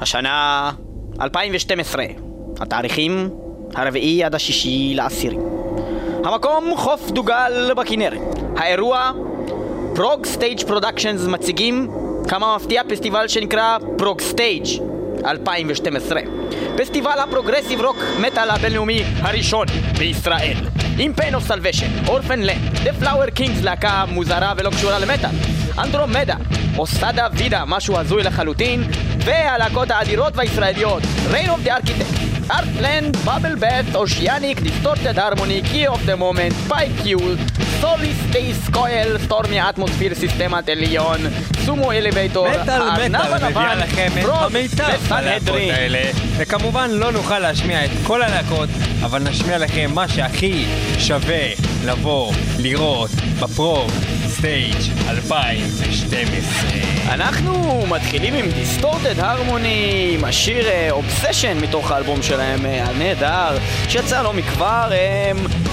השנה 2012, התאריכים הרביעי עד השישי לעשירי. המקום חוף דוגה בכנרת. האירוע ProgStage Productions מציגים כמה מפתיע פסטיבל שנקרא ProgStage 2012 פסטיבל ה progressive רוק מטאל הבינלאומי הראשון בישראל עם Pain of Salvation, Orphaned Land, The Flower Kings להקה מוזרה ולא קשורה למטאל אנדרומדה, אוסדה וידה, משהו הזוי לחלוטין והלהקות האדירות והישראליות. ריין אוף דה ארקיטקט ארטלנד, בבל בט, אושיאניק, דיסטורטד הרמוני, קי אוף דה מומנט, פייקיול, סולי סטייס קויל, סטורמי אטמוספיר סיסטמת עליון, סומו אליבייטור, מטאל מטאל מביאה לכם את המיטב בלהקות. האלה וכמובן לא נוכל להשמיע את כל הלהקות אבל נשמיע לכם מה שהכי שווה לבוא לראות ב ProgStage 2012 אנחנו מתחילים עם Distorted Harmony, עם השיר Obsession מתוך האלבום שלהם אה, הנהדר, שיצא לא מכבר,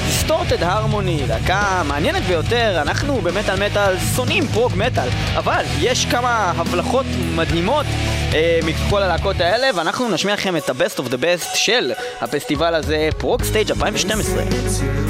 Distorted Harmony, להקה מעניינת ביותר, אנחנו במטאל מטאל שונאים prog מטאל, אבל יש כמה הבלחות מדהימות אה, מכל הלהקות האלה, ואנחנו נשמיע לכם את ה-best of the best של הפסטיבל הזה, פרוג סטייג' 2012.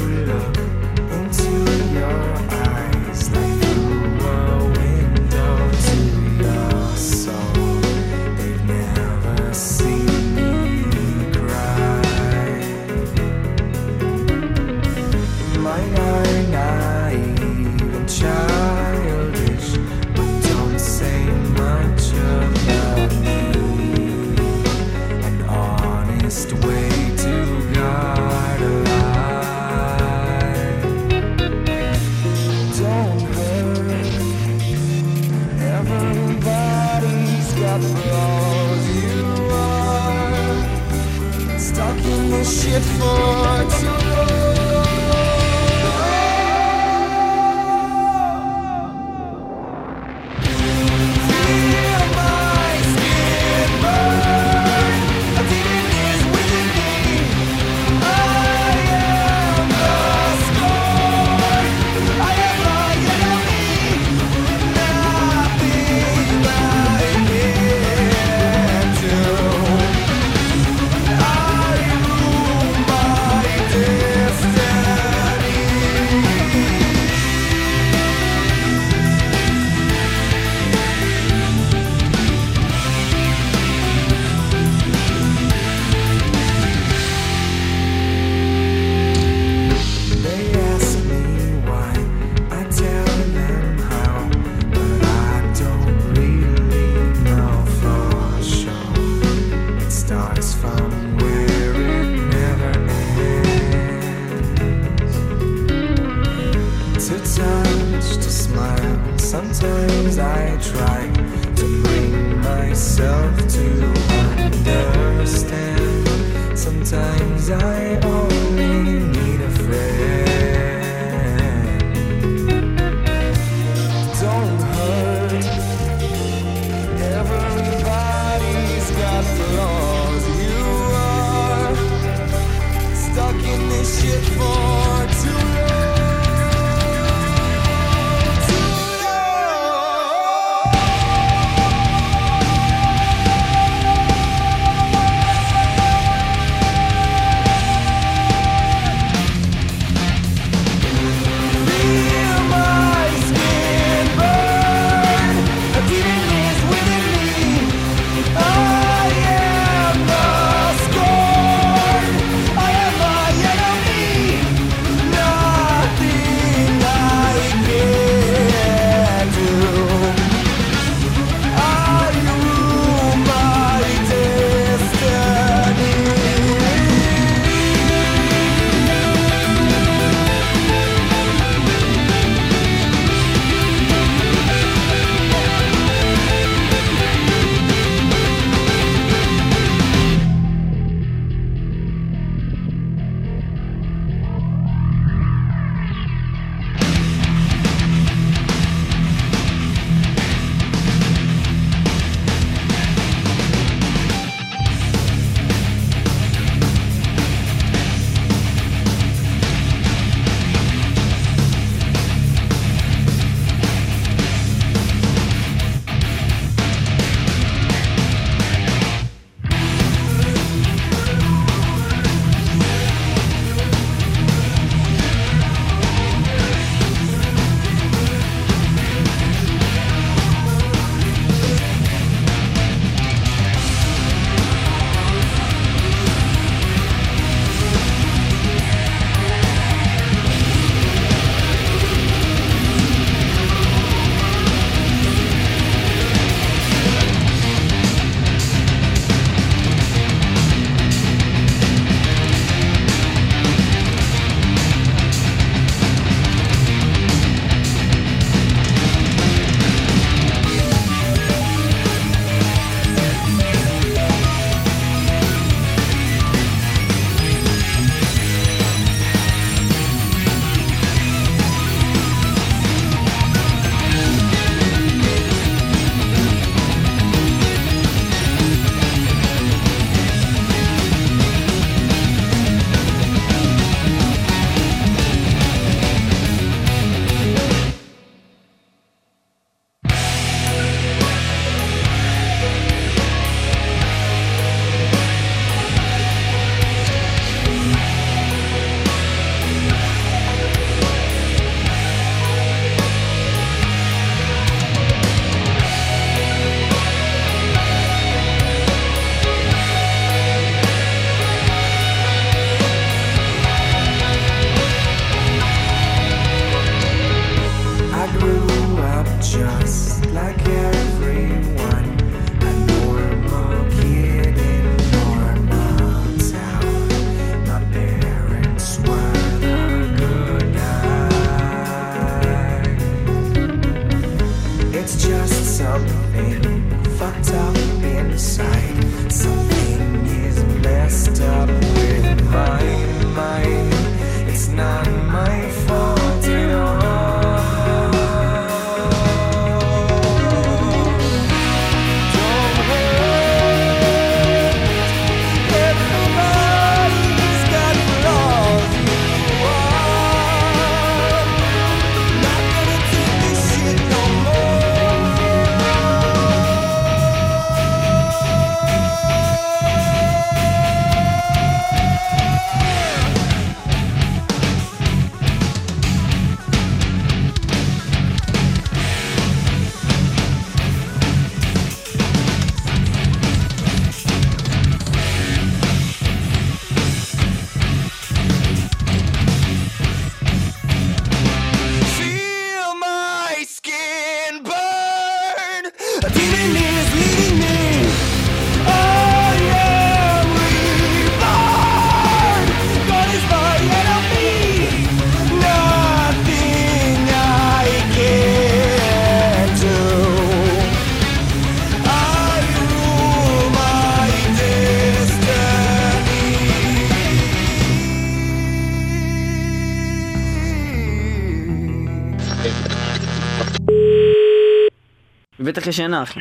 בטח ישנה אחי.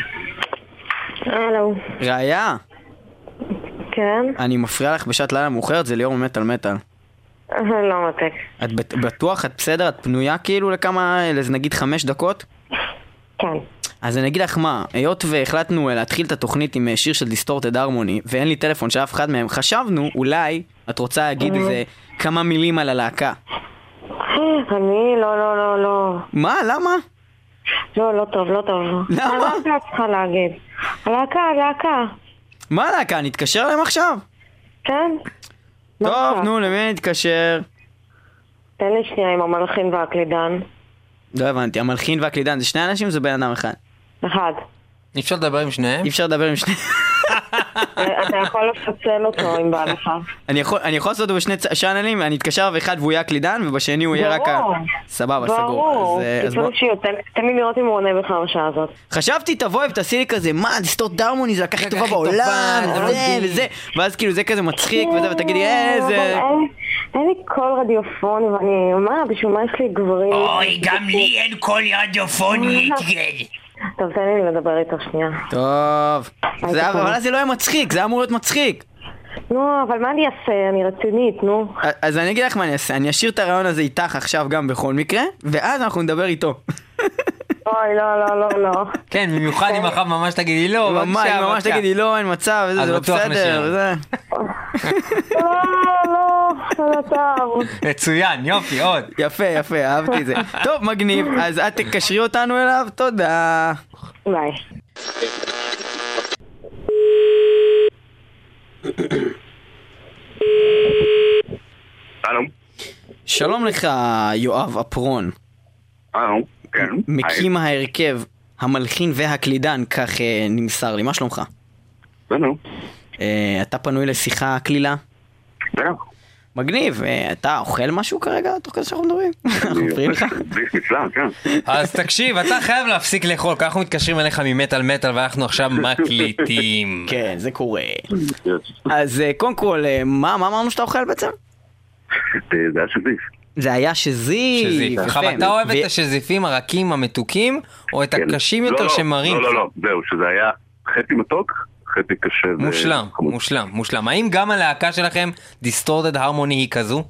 הלו, ראיה, כן? אני מפריע לך בשעת לילה מאוחרת, זה ליאור מטאל מטאל. אה, לא מתק. את בט- בטוח, את בסדר? את פנויה כאילו לכמה, לאיזה נגיד חמש דקות? כן. אז אני אגיד לך מה, היות והחלטנו אה, להתחיל את התוכנית עם אה, שיר של דיסטורטד הרמוני, ואין לי טלפון של אף אחד מהם, חשבנו, אולי, את רוצה להגיד איזה כמה מילים על הלהקה. אני, לא, לא, לא, לא. מה? למה? לא, לא טוב, לא טוב. למה? מה את צריכה להגיד? הלהקה, הלהקה. מה הלהקה? נתקשר אליהם עכשיו? כן? טוב? נו, למי נתקשר? תן לי שנייה עם המלחין והקלידן. לא הבנתי, המלחין והקלידן זה שני אנשים או זה בן אדם אחד? אחד. אי אפשר לדבר עם שניהם? אי אפשר לדבר עם שני... אתה יכול לפצל אותו אם בא לך. אני יכול אני יכול לעשות אותו בשני צ'- channels, אני אתקשר באחד והוא יהיה הקלידן, ובשני הוא יהיה רק ה... סבבה, סגור. ברור. אז, אה, תן לי לראות אם הוא עונה בכלל בשעה הזאת. חשבתי תבואי ותעשי לי כזה, מה, Distorted Harmony זה טובה הכי טובה, בעולם, זה וזה מדהים." וזה, ואז כאילו זה כזה מצחיק וזה, ותגידי, איזה... אין- אין לי קול רדיופוני ואני, מה, בשביל מה יש לי גברים? אוי, גם לי אין קול רדיופוני, כן. טוב, תן לי לדבר איתו שנייה. טוב. זה- היית אבל זה לא יהיה מצחיק, זה היה אמור להיות מצחיק. נו, אבל מה אני אעשה? אני רצינית, נו. אז אני אגיד לך מה אני אעשה, אני אשאיר את הרעיון הזה איתך עכשיו גם בכל מקרה, ואז אנחנו נדבר איתו. אוי, לא, לא, לא, לא. כן, במיוחד אם אחר ממש תגידי לא, ממש, בבקשה, ממש. תגידי לא, אין מצב, זה לא בסדר. וזה. לא, לא, לא טוב. מצוין, יופי, עוד. יפה, יפה, אהבתי את זה. טוב, מגניב, אז את תקשרי אותנו אליו, תודה. ביי. שלום לך, יואב אפרון, הלו, כן. מקים ההרכב, המלחין והקלידן, כך אה, נמסר לי, מה שלומך? היי, בסדר, אה, אתה פנוי לשיחה קלילה? בסדר. מגניב, אה, אתה אוכל משהו כרגע תוך כדי שאנחנו מדברים? אנחנו מפריעים לך? כן. אז תקשיב, אתה חייב להפסיק לאכול, ככה אנחנו מתקשרים אליך ממטאל מטאל ואנחנו עכשיו מקליטים. כן, זה קורה. אז אה, קודם כל, אה, מה מה אמרנו שאתה אוכל בעצם? זה היה שזיף. זה היה שזיף. שזיף. עכשיו, אתה אוהב את השזיפים הרכים המתוקים, או את כן. הקשים לא, יותר לא, שמרים? לא, לא, לא, זהו, שזה היה חצי מתוק, חצי קשה. מושלם. מושלם, מושלם. האם גם הלהקה שלכם, Distorted Harmony, היא כזו?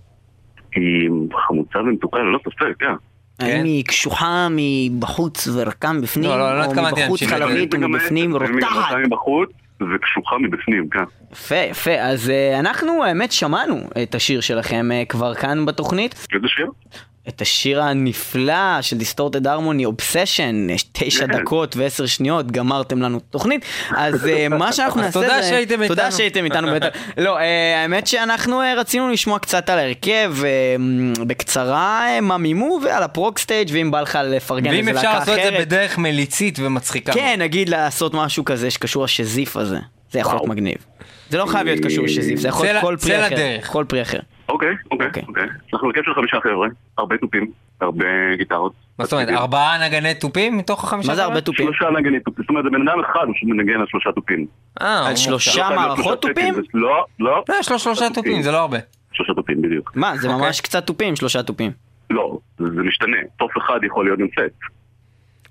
היא חמוצה ומתוקה ללא ספק, כן. האם היא קשוחה מבחוץ ורקה מבפנים? לא, לא, לא או מבחוץ. חלבית ומבפנים רותחת? וקשוחה מבפנים, כן. יפה, יפה. אז אה, אנחנו, האמת, שמענו את השיר שלכם אה, כבר כאן בתוכנית. איזה שיר? את השיר הנפלא של Distorted Harmony, Obsession, תשע כן. דקות ועשר שניות, גמרתם לנו את התוכנית. אז אה, מה שאנחנו נעשה תודה. שהייתם תודה איתנו. שהייתם איתנו. לא, אה, האמת שאנחנו אה, רצינו לשמוע קצת על ההרכב, בקצרה, מה מימו, ועל הפרוג סטייג' ואם בא לך לפרגן ואם איזה אפשר להקה לעשות את זה אחרת. בדרך מליצית ומצחיקה. כן, נגיד לעשות משהו כזה שקשור לשזיף הזה. זה יכול להיות. מגניב. זה לא חייב להיות קשור לשזיף, זה יכול להיות כל פרי אחר. כל פרי אחר. אוקיי, אוקיי, אוקיי. אוקיי. אנחנו הרכב של חמישה חבר'ה, הרבה תופים, הרבה גיטרות, מה זאת אומרת. ארבעה נגני תופים מתוך החמישה? מה זה? הרבה תופים? שלושה נגני תופים, זאת אומרת זה בן אדם אחד שמנגן על שלושה תופים. אה, על שלושה מערכות תופים? לא, לא. לא, יש לו שלושה תופים, זה לא הרבה. שלושה תופים בדיוק. מה, זה אוקיי. ממש קצת תופים, שלושה תופים. לא, זה זה משתנה. תוף אחד יכול להיות גם סט.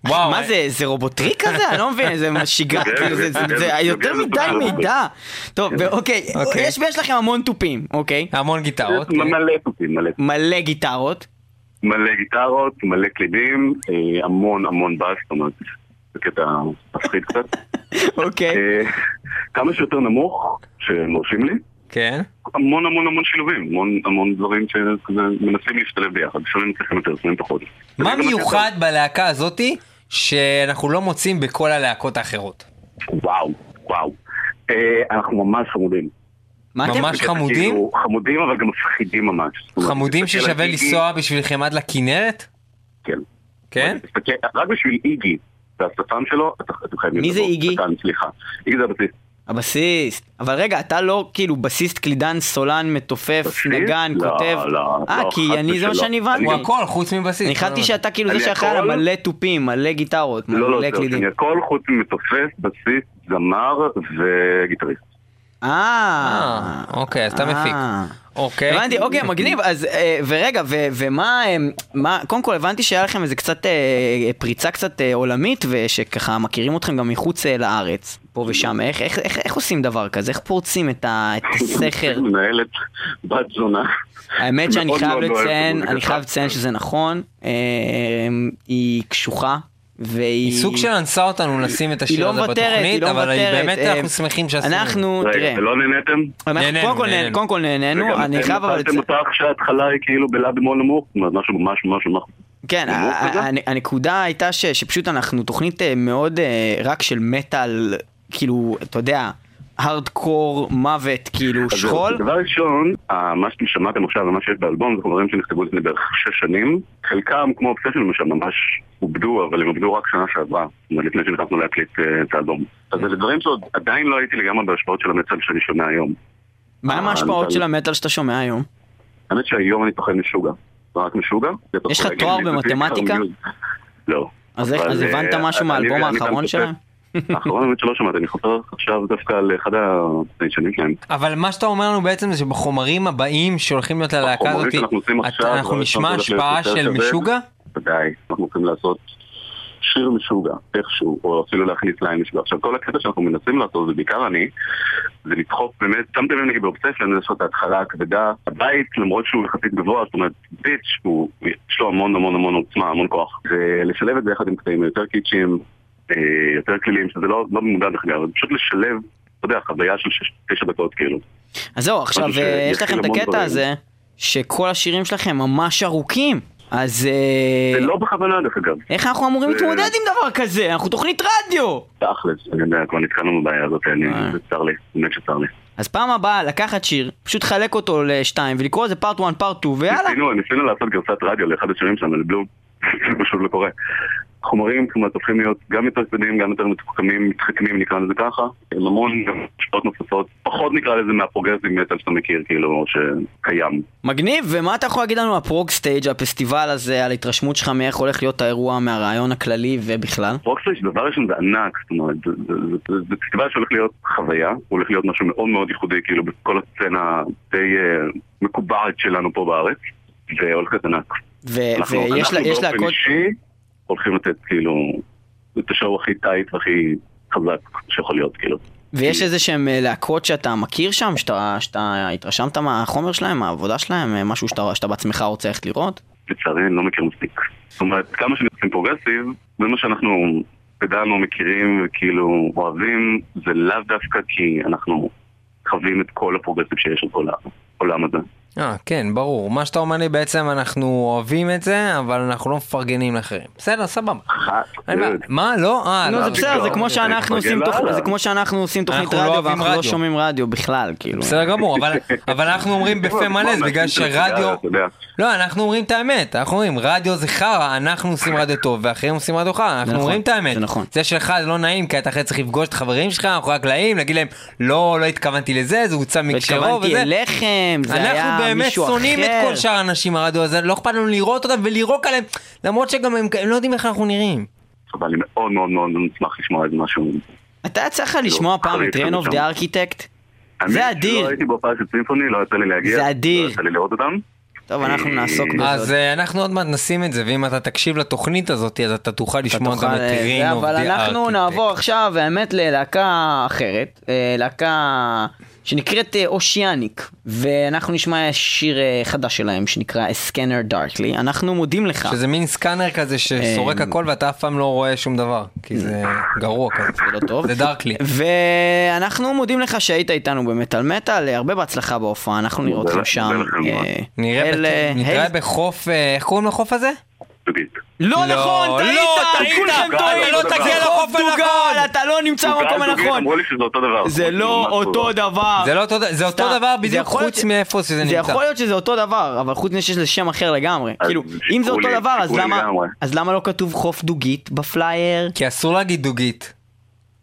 וואו, מה אה, זה, זה רובוטריק כזה? אני לא מבין, זה שגרה, כן, זה- זה כן, זה כן, יותר מדי. מידע. טוב, אוקיי. יש יש לכם המון תופים, אוקיי? המון גיטרות. מלא תופים, מלא. מלא גיטרות. מלא גיטרות, מלא קלידים, אה, המון המון בס, זאת אומרת, זה קטע מפחיד קצת. אוקיי. אה, כמה שיותר נמוך, שמרשים לי, כן. המון המון המון שילובים, המון המון דברים שכזה מנסים להשתלב ביחד, לפעמים צריכים יותר, לפעמים פחות. מה מיוחד בלהקה הזאתי שאנחנו לא מוצאים בכל הלהקות האחרות? וואו, וואו. אה, אנחנו ממש חמודים. מה אתם? ממש חמודים? כאילו, חמודים אבל גם מפחידים ממש. חמודים ששווה לנסוע בשבילכם עד לכנרת? כן. כן? רק בשביל איגי והשפם שלו, אתה- אתם חייבים מי זה. איגי? סליחה. איגי זה הבסיס. הבסיסט. אבל רגע, אתה לא כאילו בסיסט, קלידן, סולן, מתופף, בסיסט? נגן, לא, כותב. לא, אה, לא, כי אני זה מה. שאני הבנתי. הוא הכל חוץ מבסיס. אני חשבתי שאתה כאילו זה שאחראי על מלא תופים, מלא גיטרות, לא, לא, מלא קלידים. אני הכל חוץ ממתופף, בסיס, זמר וגיטריסט. אה, אוקיי, אז אתה אה. מפיק. אוקיי. הבנתי, אוקיי, מגניב, אז אה, ורגע, ומה, אה, מה, קודם כל הבנתי שהיה לכם איזה קצת אה, פריצה קצת אה, עולמית, ושככה מכירים אתכם גם מחוץ אה, לארץ, פה ושם, איך, איך, איך, איך עושים דבר כזה, איך פורצים את, ה, את הסכר? מנהלת בת זונה. האמת שאני חייב לציין, אני חייב. לציין שזה נכון, אה, היא קשוחה, והיא... היא סוג של אנסה אותנו לשים את היא השיר לא הזה בתוכנית, לא אבל. באמת אה, אנחנו שמחים שעשינו. אנחנו, תראה, רגע, ולא נהניתם? אנחנו נהנינו, קודם כל נהנינו. קודם כל נהנינו, וגם אני חייב אבל... מצאתם לצ- אותך שההתחלה היא כאילו בלה במול נמוך? משהו ממש ממש ממש... כן, הנקודה הייתה שפשוט אנחנו תוכנית אה, מאוד אה, רק של מטאל, כאילו, אתה יודע, הארדקור, מוות, כאילו, שכול. דבר ראשון, ה- מה ששמעתם עכשיו ומה שיש באלבום זה חומרים שנכתבו לפני בערך שש שנים. חלקם, כמו אובסשן למשל, ממש עובדו, אבל הם עובדו רק שנה שעברה, לפני שנכנסנו להקליט אה, את האלבום. אז אלה דברים שעוד עדיין לא הייתי לגמרי בהשפעות של המטאל שאני שומע היום. מה עם אה, ההשפעות של המטאל שאתה שומע היום? האמת שהיום אני פוחד משוגע. רק משוגע. יש לך תואר במתמטיקה? לא. אז הבנת אה, משהו מהאלבום האחרון שלהם? האחרון האמת שלא שמעתי, אני חוזר עכשיו דווקא על אחד הישנים שלהם. אבל מה שאתה אומר לנו בעצם זה שבחומרים הבאים שהולכים להיות ללהקה הזאת, אנחנו נשמע השפעה של. משוגע? ודאי, אנחנו הולכים לעשות שיר משוגע, איכשהו, או אפילו להכניס ליין משוגע. עכשיו, כל הקטע שאנחנו מנסים לעשות, ובעיקר אני, זה לדחוף באמת, שמתם לב נגיד באובסשן, לעשות את ההתחלה הכבדה. הבית, למרות שהוא יחסית גבוה, זאת אומרת, ביץ', יש לו המון המון המון עוצמה, המון כוח. ולשלב את זה יחד עם קטעים יותר קיצ'ים, יותר כלילים, שזה לא, לא במודע דרך אגב, אבל פשוט לשלב, אתה יודע, חוויה של שש, תשע דקות כאילו. אז זהו, עכשיו אה, יש לכם את הקטע. הזה, שכל השירים שלכם ממש ארוכים. אז אה, זה לא בכוונה דרך אגב. איך אנחנו אמורים זה- להתמודד עם דבר כזה? אנחנו תוכנית רדיו! תכלס, אני יודע, כבר נתקענו בבעיה הזאת, אני, אה. זה צר לי, באמת שצר לי. אז פעם הבאה לקחת שיר, פשוט לחלק אותו לשתיים ולקרוא לזה פארט 1, פארט 2 ויאללה. ניסינו, ניסינו לעשות גרסת רדיו לאחד השירים שלנו, לבלום, זה פשוט לא קורה. חומרים כמעט הופכים להיות גם יותר כבדים, גם יותר מתוחכמים, מתחכמים נקרא לזה ככה, עם המון גם השפעות נוספות, פחות נקרא לזה מה progressive metal שאתה מכיר, כאילו, שקיים. מגניב, ומה אתה יכול להגיד לנו ה ProgStage, הפסטיבל הזה, על ההתרשמות שלך מאיך הולך להיות האירוע מהרעיון הכללי ובכלל? ProgStage דבר ראשון זה ענק, זאת אומרת, זה- פסטיבל שהולך להיות חוויה, הוא הולך להיות משהו מאוד מאוד ייחודי, כאילו, בכל הסצנה די אה, מקובעת שלנו פה בארץ, והולך להיות ענק. ויש להקות... הולכים לתת כאילו את ה show הכי tight והכי חזק שיכול להיות כאילו. ויש איזה שהם אה, להקות שאתה מכיר שם, שאתה, שאתה התרשמת מהחומר שלהם, מהעבודה שלהם, אה, משהו שאתה, שאתה בעצמך רוצה ללכת לראות? לצערי אני לא מכיר מספיק. זאת אומרת, כמה שנכנסים progressive, זה מה שאנחנו גדלנו, מכירים וכאילו אוהבים, זה לאו דווקא כי אנחנו חווים את כל הפרוגרסיב שיש בכל העולם הזה. אה, כן, ברור. מה שאתה אומר לי בעצם, אנחנו אוהבים את זה, אבל אנחנו לא מפרגנים לאחרים. בסדר, סבבה. מה, לא? אה, נו, לא, זה בסדר, זה לא, כמו שאנחנו עושים תוכ- לאללה. זה כמו שאנחנו עושים תוכנית אנחנו לא רדיו ואנחנו לא רדיו. שומעים רדיו בכלל, כאילו. בסדר גמור, אבל, אנחנו אומרים בפה מלא, זה בגלל שרדיו... לא, אנחנו אומרים את האמת, אנחנו אומרים רדיו זה חרא, אנחנו עושים רדיו טוב ואחרים עושים רדיו חרא, אנחנו נכון, אומרים את האמת. זה נכון. זה שלך זה לא נעים, כי אתה אחרי צריך לפגוש את החברים שלך, מאחורי הקלעים, להגיד להם, לא, לא התכוונתי לזה, זה הוצא מקשרו וזה. אליכם, זה היה... אנחנו באמת שונאים את. כל שאר האנשים הרדיו הזה, לא אכפת לנו לראות אותם ולירוק עליהם, למרות שגם הם הם לא יודעים איך אנחנו נראים. אבל אני מאוד מאוד מאוד נשמח לשמוע איזה משהו. אתה יצא לך לשמוע פעם את Rain of שם. the Architect? האמת זה אדיר. שלא הייתי בהופעה של סימפוני, לא יצא לי להגיע. זה אדיר. לא יצא לי לראות אותם. טוב, אנחנו נעסוק בזה. אז. אה, אנחנו עוד מעט נשים את זה, ואם אתה תקשיב לתוכנית הזאת, אז אתה תוכל לשמוע גם את אה, זה, רינו אבל אנחנו נעבור עכשיו באמת ללהקה אחרת, אה, להקה שנקראת אה, אושיאניק, ואנחנו נשמע שיר אה, חדש שלהם שנקרא A Scanner Darkly. אנחנו מודים לך. שזה מין סקאנר כזה שסורק אה, הכל ואתה אף פעם לא רואה שום דבר, כי זה גרוע כזה. זה לא טוב. זה דארקלי. ואנחנו מודים לך שהיית איתנו במטאל מטאל, הרבה בהצלחה בהופעה, אנחנו נראה אתכם מודה שם. אה, נראה אה, נתראה בחוף, איך קוראים לחוף הזה? דוגית. לא לא, נכון, לא, טעית, טעית. כולכם טועים, לא תגיע לחוף הנכון. דוגית, אתה לא נמצא במקום הנכון. אמרו לי שזה אותו דבר. זה לא אותו דבר. זה לא אותו, זה. דבר זה בדיוק חוץ מאיפה שזה זה נמצא. יכול להיות שזה אותו דבר, אבל חוץ מזה שיש לזה שם אחר לגמרי. כאילו, אם זה אותו דבר, אז למה- לגמרי. אז למה לא כתוב חוף דוגית בפלייר? כי אסור להגיד דוגית.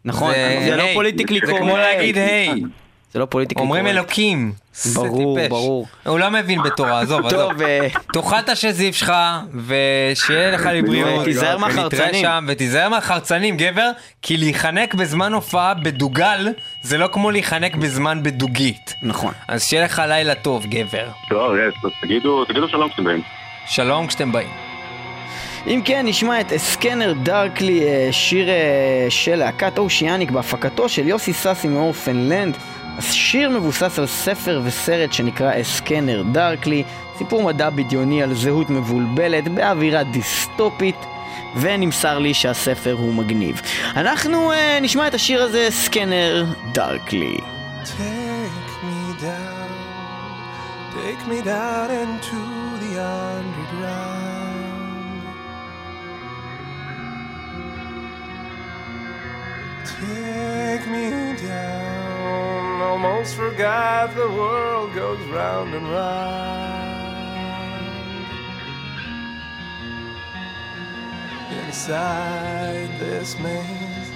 נכון, זה- זה לא politically זה correct. כמו להגיד היי. זה לא politically אומרים correct. אלוקים. ברור, טיפש. ברור. הוא לא מבין בתורה, עזוב, עזוב. טוב, אה, תאכל את השזיף שלך, ושיהיה לך לבריאות. ותיזהר מהחרצנים. שם, ותיזהר מהחרצנים, גבר, כי להיחנק בזמן הופעה בדוגל, זה לא כמו להיחנק בזמן בדוגית. נכון. אז שיהיה לך לילה טוב, גבר. טוב, תגידו שלום כשאתם באים. שלום כשאתם באים. אם כן, נשמע את סקנר דארקלי, אה, שיר אה, של להקת אושיאניק בהפקתו של יוסי סאסי מאורפנלנד. השיר מבוסס על ספר וסרט שנקרא סקנר דארקלי, סיפור מדע בדיוני על זהות מבולבלת באווירה דיסטופית. ונמסר לי שהספר הוא מגניב. אנחנו אה, נשמע את השיר הזה, סקנר דארקלי. Take me down. Take me down, almost forgot the world goes round and round. Inside this maze,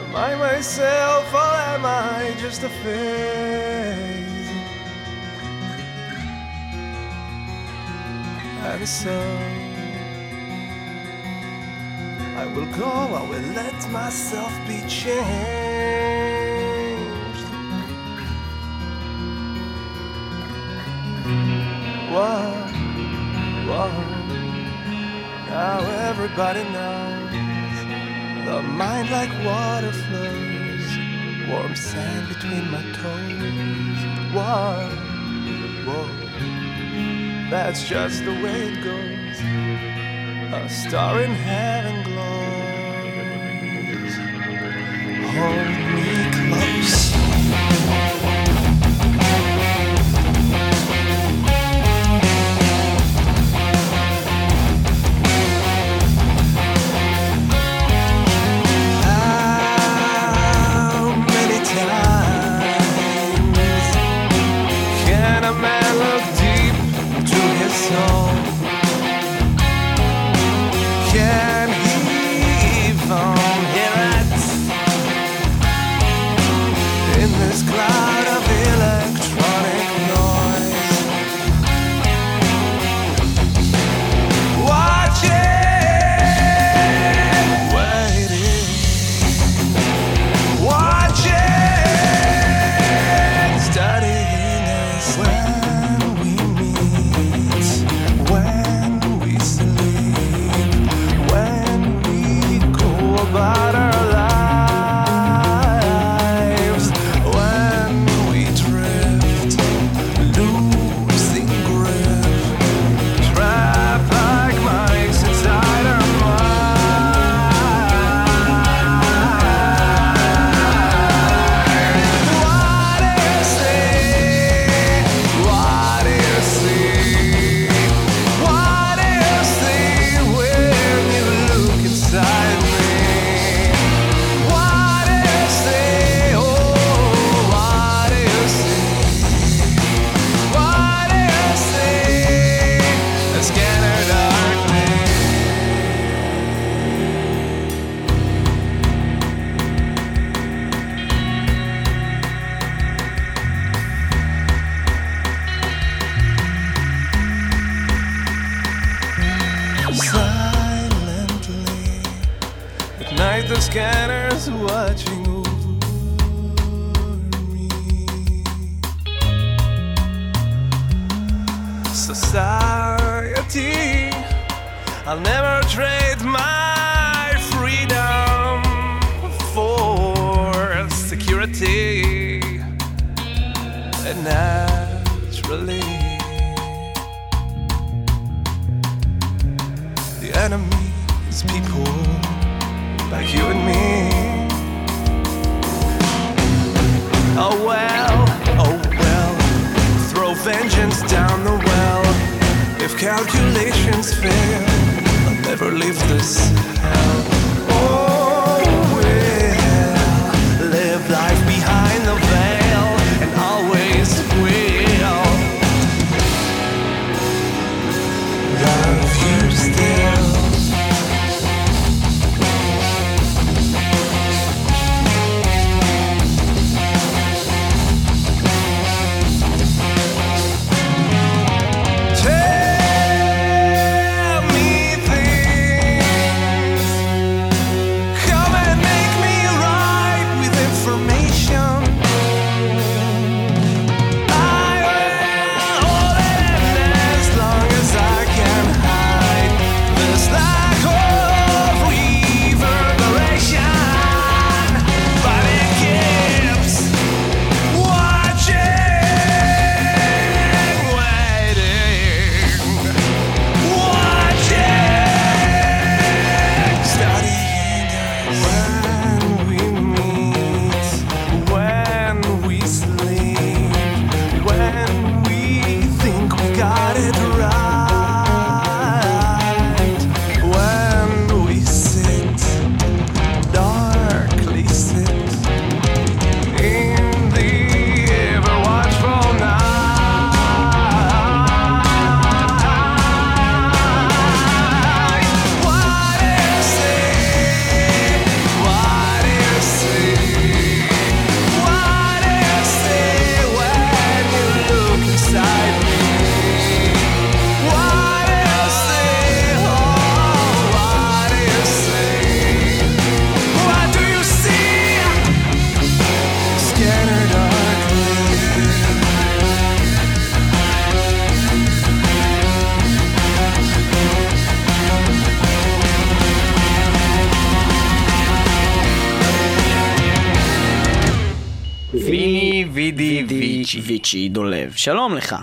Am I myself or am I just a phase? And so I will go, I will let myself be changed. Whoa, whoa. Now everybody knows the mind like water flows, warm sand between my toes. Whoa, whoa, that's just the way it goes. A star in heaven glows. Hold me close. לך.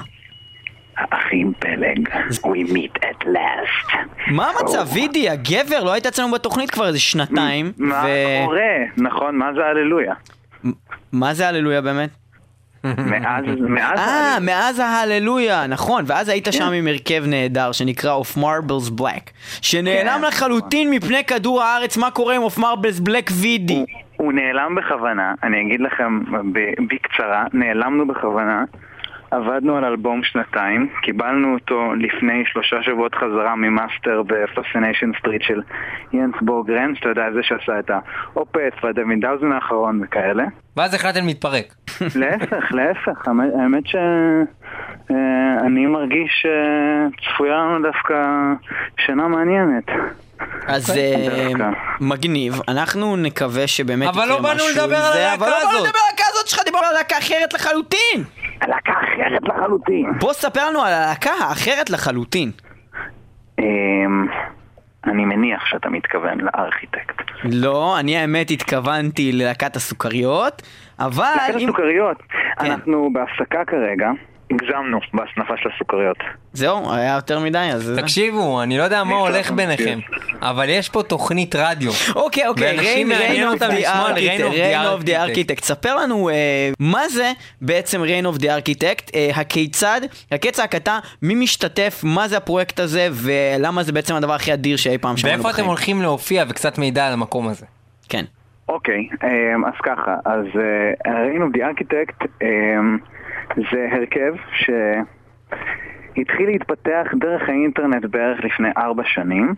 האחים פלג, we meet at last. מה המצב, וידי, הגבר? לא היית אצלנו בתוכנית כבר איזה שנתיים. מה קורה? נכון, מה זה הללויה? מה זה הללויה באמת? מאז, מאז אה. מאז ההללויה, נכון, ואז היית כן. שם עם הרכב נהדר שנקרא Of Marbles Black, שנעלם כן, לחלוטין מפני כדור הארץ, מה קורה עם Of Marbles Black וידי? הוא- נעלם בכוונה, אני אגיד לכם בקצרה, נעלמנו בכוונה. עבדנו על אלבום שנתיים, קיבלנו אותו לפני שלושה שבועות חזרה ממאסטר ב Fascination Street של Jens Bogren, שאתה יודע, זה שעשה את ה Opeth וה Devin Townsend האחרון וכאלה. ואז החלטתם להתפרק. להפך, להפך, האמת- שאני מרגיש שצפויה לנו דווקא שנה מעניינת. אז כן, אה. מגניב, אנחנו נקווה שבאמת אבל יקרה לא באנו משהו לדבר עם על זה, הלהקה אבל לא באנו. לדבר על הלהקה הזאת שלך, דיברנו על להקה אחרת לחלוטין! להקה אחרת לחלוטין. בוא ספר לנו על הלהקה האחרת לחלוטין. אמ, אני מניח שאתה מתכוון לארכיטקט. לא, אני האמת התכוונתי ללהקת הסוכריות, אבל להקת אם... הסוכריות, כן. אנחנו בהפסקה כרגע, הגזמנו בהסנפה של הסוכריות. זהו, היה יותר מדי, אז... תקשיבו, אני לא יודע מה הולך ביניכם, אבל יש פה תוכנית רדיו. אוקיי, אוקיי, ריין אוף די the ריין אוף די. ארכיטקט. ספר לנו אה, מה זה בעצם Reign of the Architect, הכיצד, הקץ ההקצה, מי משתתף, מה זה הפרויקט הזה, ולמה זה בעצם הדבר הכי אדיר שאי פעם שמענו ואיפה אתם בחיים. הולכים להופיע וקצת מידע על המקום הזה. כן. אוקיי, אמ, אז ככה, אז אה, of the Architect אמ, זה הרכב שהתחיל להתפתח דרך האינטרנט בערך לפני ארבע שנים.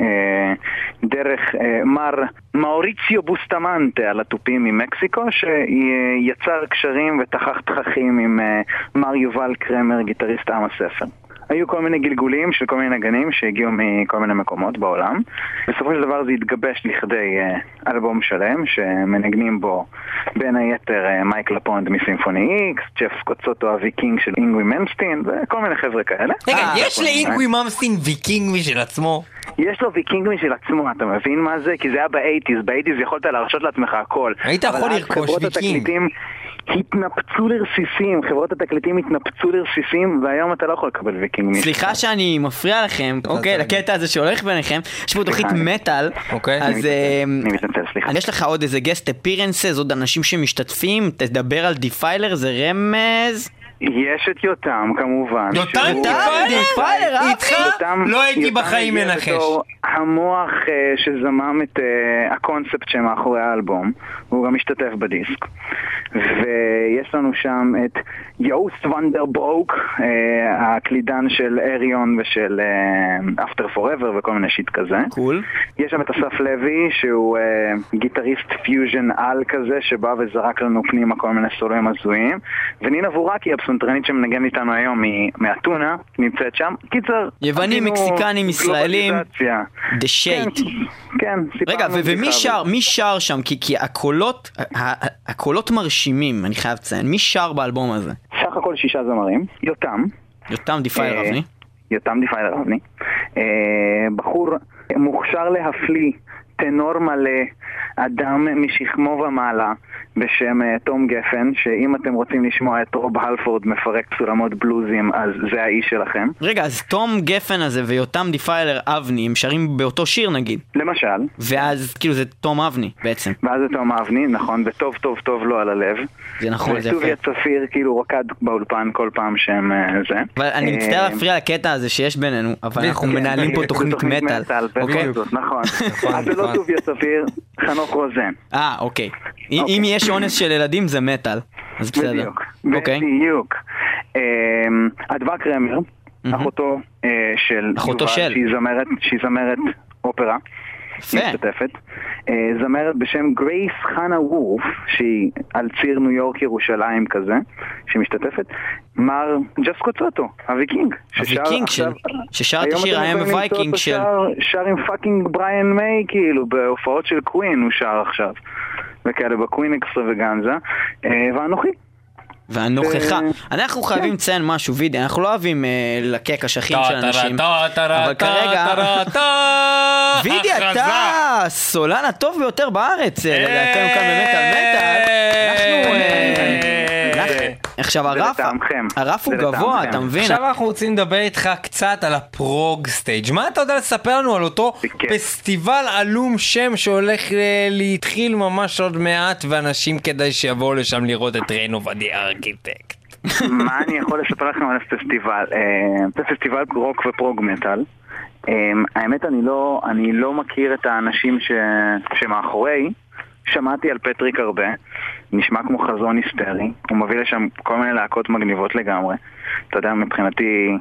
אה, דרך אה, מר מאוריציו בוסטמנטה על התופים ממקסיקו שיצר קשרים ותחך תככים עם מר יובל קרמר, גיטריסט עם הספר. היו כל מיני גלגולים של כל מיני נגנים שהגיעו מכל מיני מקומות בעולם. בסופו של דבר זה התגבש לכדי אה, אלבום שלם, שמנגנים בו בין היתר אה, Mike LePond מ Symphony X, Jeff Scott Soto הוויקינג של Yngwie Malmsteen, וכל מיני חבר'ה כאלה. רגע, אה, יש לאינגווי ממסטין ויקינג משל עצמו? יש לו ויקינג משל עצמו, אתה מבין מה זה? כי זה היה באייטיז, באייטיז יכולת להרשות לעצמך הכל. היית יכול לרכוש ויקינג. התנפצו לרסיסים, חברות התקליטים התנפצו לרסיסים, והיום אתה לא יכול לקבל ויקינג משל סליחה שאני מפריע לכם, אוקיי, תעשה. לקטע הזה שהולך ביניכם, יש פה תוכנית מטאל, אוקיי. אז אני מתנצל, סליחה. יש לך עוד איזה guest appearances, עוד אנשים שמשתתפים, תדבר על Defiler, זה רמז? יש את יותם כמובן. יותם אהבתי. איתך? לא הייתי בחיים מנחש. המוח אה, שזמם את אה, הקונספט שמאחורי האלבום, והוא גם משתתף בדיסק. ויש לנו שם את Joost van den Broek, אה, הקלידן של Ayreon ושל After Forever וכל מיני shit כזה. Cool. יש שם את אסף לוי, שהוא גיטריסט פיוז'ן על כזה, שבא וזרק לנו פנימה כל מיני סולואים הזויים. ונינה וורקי, הפסנתרנית שמנגנת איתנו היום מאתונה, נמצאת שם. קיצר, יוונים, מקסיקנים, ישראלים. גלובליזציה. The shade. כן, סיפרנו רגע, ומי שר. מי שר שם? כי, כי הקולות, הקולות מרשימים, אני חייב לציין. מי שר באלבום הזה? סך הכל שישה זמרים. יותם. יותם Defiler אה, אבני. יותם Defiler אבני. אה, בחור מוכשר להפליא, טנור מלא, אדם משכמו ומעלה, בשם אה, תום גפן, שאם אתם רוצים לשמוע את Rob Halford מפרק סולמות בלוזים, אז זה האיש שלכם. רגע, אז תום גפן הזה ויותם Defiler אבני, הם שרים באותו שיר נגיד. למשל, ואז כאילו זה תום אבני בעצם. ואז זה תום אבני, נכון, וטוב טוב טוב לו על הלב. זה נכון, זה יפה. וטוביה צפיר כאילו רקד באולפן כל פעם שהם אה, זה. אבל אני אה, מצטער להפריע לקטע הזה שיש בינינו, אבל אנחנו מנהלים פה תוכנית מטאל. אוקיי? נכון. נכון, אז זה לא נכון. טוביה צפיר, חנוך רוזן. אה, אוקיי. אם- אוקיי. יש אונס של ילדים זה מטאל. אז בסדר. בדיוק, אוקיי. בדיוק. אמ, אדווה קרמר, אחותו אה, של אחותו של. שהיא זמרת, שהיא זמרת אופרה. משתתפת. אה, זמרת בשם Grace חנה וורף, שהיא על ציר ניו יורק ירושלים כזה, שמשתתפת. מר Jeff Scott Soto, הוויקינג. הוויקינג של- ששר את השיר Viking אותו של- שר עם fucking בריאן מיי, כאילו, בהופעות של Queen הוא שר עכשיו. וכאלה ב Queen Extravaganza. אה, ואנוכי. והנוכחה. אה, אנחנו חייבים לציין משהו, וידי, אנחנו לא אוהבים אה, לקק אשכים של אנשים. אבל כרגע- וידי. אתה הסולן הטוב ביותר בארץ, אה, כאן במטאל מטאל. עכשיו הרף. הרף הוא גבוה. אתה מבין? עכשיו אנחנו רוצים לדבר איתך קצת על ה Prog Stage. מה אתה יודע לספר לנו על אותו. פסטיבל עלום שם שהולך להתחיל ממש עוד מעט, ואנשים כדאי שיבואו לשם לראות את Reign of the Architect. מה אני יכול לספר לכם על הפסטיבל? אה, זה פסטיבל רוק ו prog מטאל. אה, האמת, אני לא, אני לא מכיר את האנשים ש, שמאחורי. שמעתי על פטריק הרבה, נשמע כמו חזון היסטרי, הוא מביא לשם כל מיני להקות מגניבות לגמרי. אתה יודע, מבחינתי,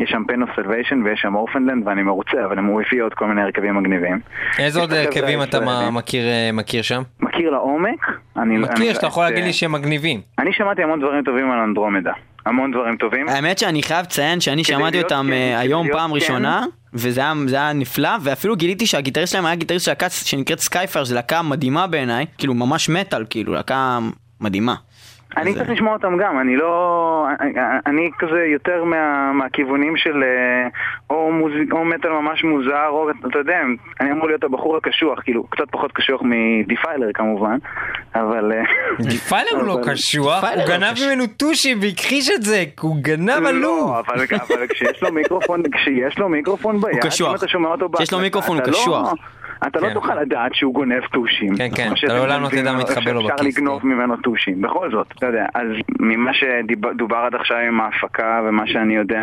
יש שם Pain of Salvation ויש שם Orphaned Land ואני מרוצה, אבל הוא הביא עוד כל מיני הרכבים מגניבים. איזה עוד הרכבים אתה מה- הישראלים. מכיר אה, מכיר שם? מכיר לעומק? אני, מכיר אני- שאתה יכול את, להגיד לי אה, שהם מגניבים. אני שמעתי המון דברים טובים על Andromeda. המון דברים טובים. האמת שאני חייב לציין שאני שמעתי להיות אותם כן, אה, היום להיות פעם כן. ראשונה, וזה היה, זה היה נפלא, ואפילו גיליתי שהגיטריסט שלהם היה גיטריסט של להקה שנקראת Skyfire, זו להקה מדהימה בעיניי, כאילו ממש מטאל, כאילו, להקה מדהימה. אני צריך אה, לשמוע אותם גם, אני לא... אני כזה יותר מה, מהכיוונים של אה, או, מטאל ממש מוזר, או אתה יודע, אני אמור להיות הבחור הקשוח, כאילו, קצת פחות קשוח מ Defiler כמובן, אבל... אה, Defiler הוא לא קשוח, הוא לא גנב קשוח. ממנו טושי והכחיש את זה, הוא גנב עלוב. לא, אבל, כשיש לו מיקרופון, כשיש לו מיקרופון ביד, קשוח. אם אתה שומע אותו כשיש לו מיקרופון אתה קשוח. לא, אתה לא כן. תוכל לדעת שהוא גונב טושים. כן, כן, אתה לעולם לא תדע ממנו- מתחבא לו שאפשר בכיס, לגנוב כן. ממנו טושים. בכל זאת, אתה יודע, אז ממה שדובר עד עכשיו עם ההפקה ומה שאני יודע,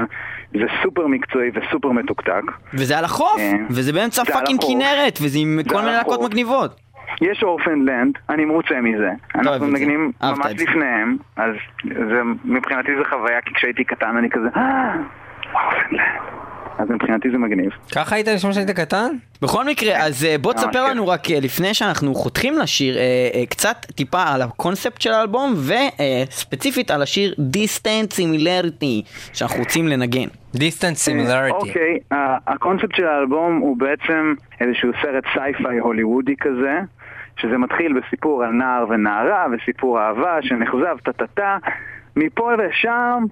זה סופר מקצועי וסופר מתוקתק. וזה על החוף, אה, וזה באמצע fucking. כנרת, וזה עם כל מיני להקות. מגניבות. יש Orphaned Land, אני מרוצה מזה. אנחנו זה. מנגנים ממש. לפניהם, אז זה, מבחינתי זה חוויה, כי כשהייתי קטן אני כזה, אה, Orphaned Land. אז מבחינתי זה מגניב. ככה היית נשמע שהיית קטן? בכל מקרה, אז אה, בוא ממש תספר כיף. לנו רק אה, לפני שאנחנו חותכים לשיר, אה, אה, קצת טיפה על הקונספט של האלבום, וספציפית על השיר Distant Similarity, שאנחנו רוצים לנגן. Distant Similarity. אוקיי, הקונספט של האלבום הוא בעצם איזשהו סרט sci-fi הוליוודי כזה, שזה מתחיל בסיפור על נער ונערה וסיפור אהבה שנחזב טה-טה-טה, מפה לשם,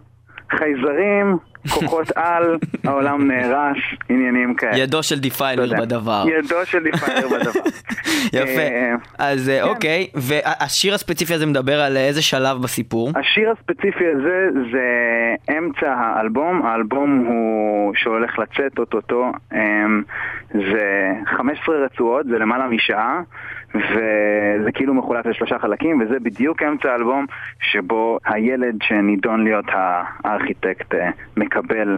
חייזרים, כוחות על, העולם נהרס, עניינים כאלה. ידו של Defiler. בדבר. ידו של Defiler בדבר. יפה. אה, אז אה, כן. אוקיי, והשיר הספציפי הזה מדבר על איזה שלב בסיפור? השיר הספציפי הזה זה אמצע האלבום, האלבום הוא שהולך לצאת אוטוטו, אמ, זה 15 רצועות, זה למעלה משעה, וזה כאילו מחולק לשלושה חלקים, וזה בדיוק אמצע האלבום שבו הילד שנידון להיות הארכיטקט אה, מקבל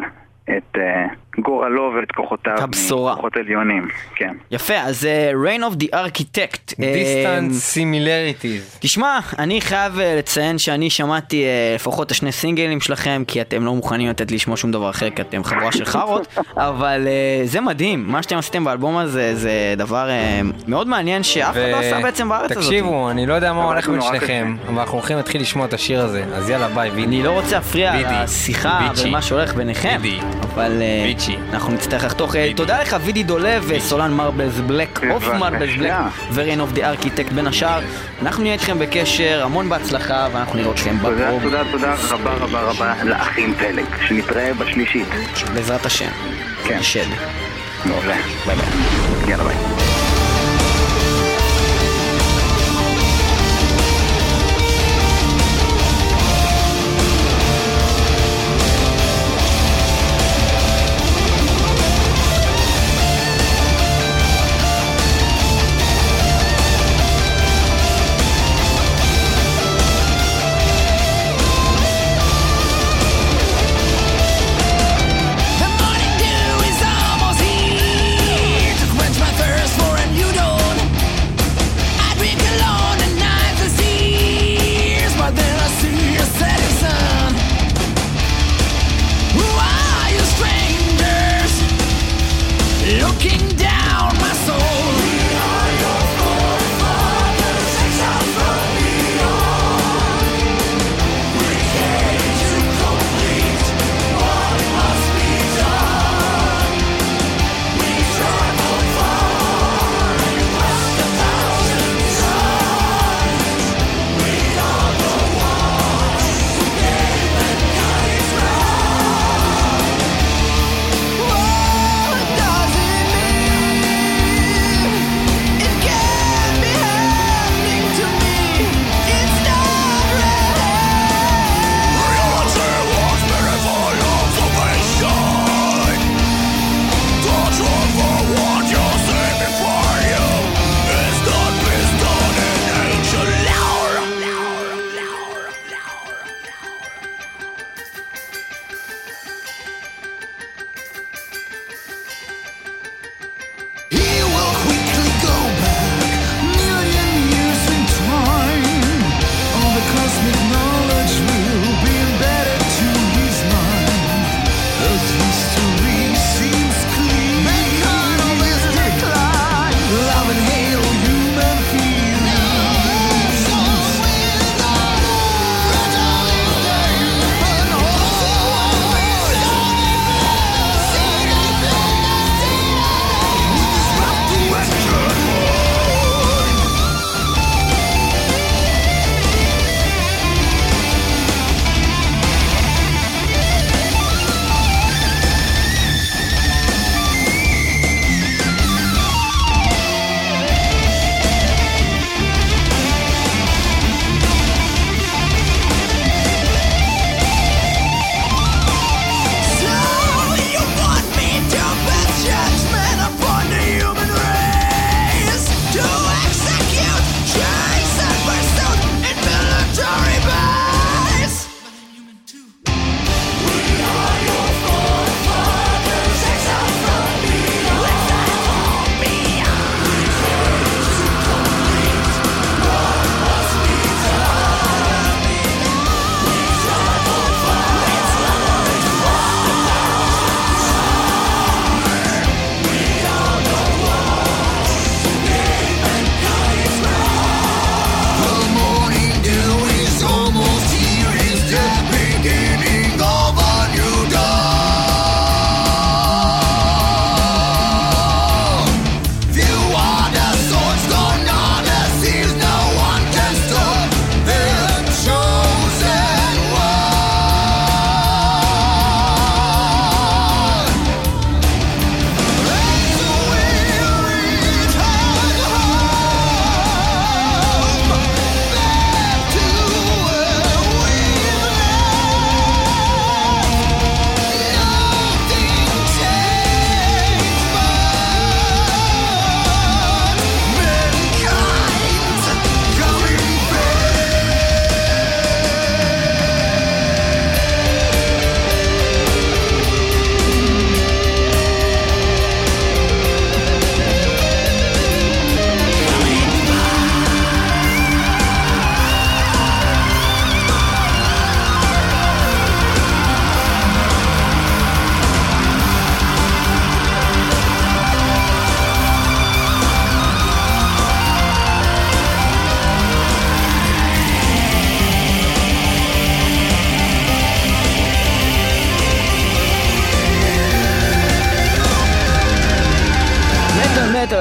את אה, גורלו ואת כוחותיו הבשורה. מכוחות עליונים, כן. יפה, אז אה, Reign of the Architect. אה, Distant Similarities. תשמע, אני חייב אה, לציין שאני שמעתי אה, לפחות את השני סינגלים שלכם, כי אתם לא מוכנים לתת לי לשמוע שום דבר אחר, כי אתם חבורה של חארות, אבל אה, זה מדהים, מה שאתם עשיתם באלבום הזה זה דבר אה, מאוד מעניין שאף אחד לא עשה בעצם בארץ הזאת. תקשיבו, אני לא יודע מה הולך בין שניכם, אבל אנחנו הולכים להתחיל לשמוע את השיר הזה, אז יאללה ביי וידי. אני לא רוצה להפריע לשיחה. ולמה שהולך ביניכם. אבל אה, וידי. אנחנו נצטרך לחתוך. אה, תודה לך וידי דולב וסולן Marbles Black, אוף. Marbles Black ו Reign of the Architect בין השאר. אנחנו נהיה איתכם בקשר, המון בהצלחה, ואנחנו נראה אתכם תודה, בקרוב, תודה, תודה רבה רבה רבה לאחים פלג, שנתראה בשלישית. בעזרת השם. כן. שד. מעולה. ביי ביי. יאללה ביי.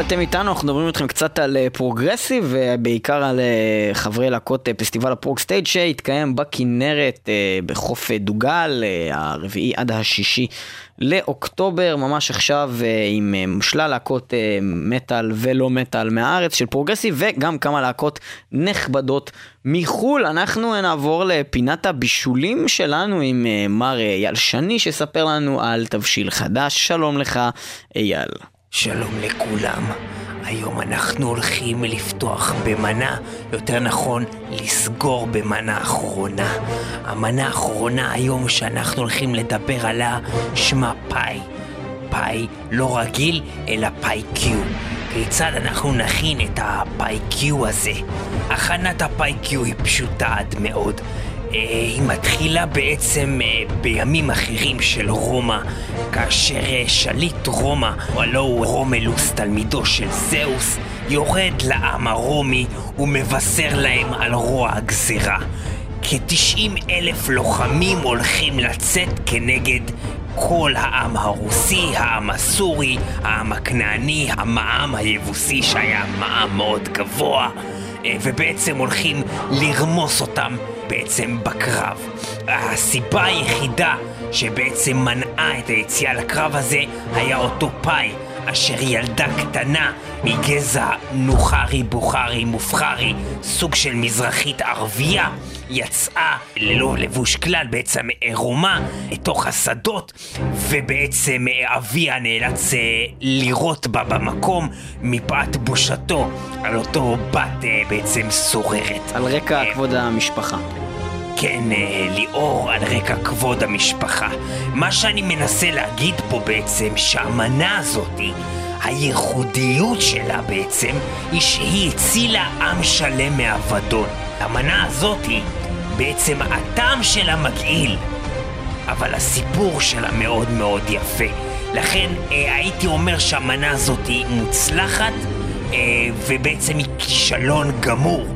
אתם איתנו, אנחנו מדברים איתכם קצת על אה, progressive, ובעיקר על אה, חברי להקות אה, פסטיבל ה Prog Stage שהתקיים בכנרת אה, בחוף אה, דוגה, אה, הרביעי עד השישי לאוקטובר, ממש עכשיו אה, עם אה, שלל להקות אה, מטאל ולא מטאל מהארץ של progressive, וגם כמה להקות נכבדות מחו"ל. אנחנו אה, נעבור לפינת הבישולים שלנו עם אה, מר אה, אייל שני, שיספר לנו על תבשיל חדש. שלום לך, אייל. שלום לכולם. היום אנחנו הולכים לפתוח במנה, יותר נכון, לסגור במנה אחרונה. המנה האחרונה היום שאנחנו הולכים לדבר עליה שמה פאי. פאי לא רגיל, אלא פאי קיו. כיצד אנחנו נכין את הפאי קיו הזה? הכנת הפאי קיו היא פשוטה עד מאוד. היא מתחילה בעצם אה, בימים אחרים של רומא, כאשר אה, שליט רומא, הלו הוא רומלוס, תלמידו של זהוס, יורד לעם הרומי ומבשר להם על רוע הגזירה. כ-90 אלף לוחמים הולכים לצאת כנגד כל העם הרוסי, העם הסורי, העם הכנעני, המע"מ היבוסי שהיה מע"מ מאוד גבוה, אה, ובעצם הולכים לרמוס אותם בעצם בקרב. הסיבה היחידה שבעצם מנעה את היציאה לקרב הזה היה אותו פאי אשר ילדה קטנה מגזע נוחרי בוכרי מובחרי, סוג של מזרחית ערבייה, יצאה ללא לבוש כלל, בעצם עירומה, לתוך השדות, ובעצם אה, אביה נאלץ אה, לירות בה במקום מפאת בושתו על אותו בת אה, בעצם סוררת. על רקע כבוד המשפחה. כן, אה, ליאור, על רקע כבוד המשפחה. מה שאני מנסה להגיד פה בעצם, שהמנה הזאתי, הייחודיות שלה בעצם, היא שהיא הצילה עם שלם מאבדון. המנה הזאתי, בעצם הטעם שלה מגעיל, אבל הסיפור שלה מאוד מאוד יפה. לכן אה, הייתי אומר שהמנה הזאת היא מוצלחת אה, ובעצם היא כישלון גמור.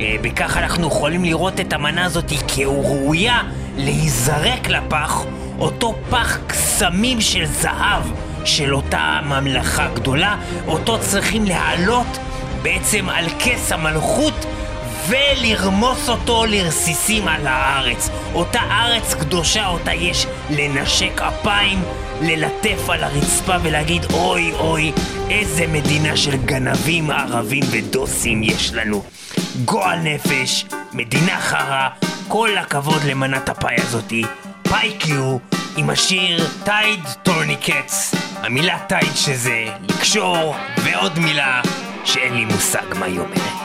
אה, בכך אנחנו יכולים לראות את המנה הזאת כראויה להיזרק לפח, אותו פח קסמים של זהב של אותה ממלכה גדולה, אותו צריכים להעלות בעצם על כס המלכות ולרמוס אותו לרסיסים על הארץ. אותה ארץ קדושה, אותה יש לנשק אפיים, ללטף על הרצפה ולהגיד אוי אוי, איזה מדינה של גנבים, ערבים ודוסים יש לנו. גועל נפש, מדינה חרא, כל הכבוד למנת הפאי הזאתי. פאי קיו עם השיר Tied Tourniquets. המילה tied שזה לקשור, ועוד מילה שאין לי מושג מה היא אומרת.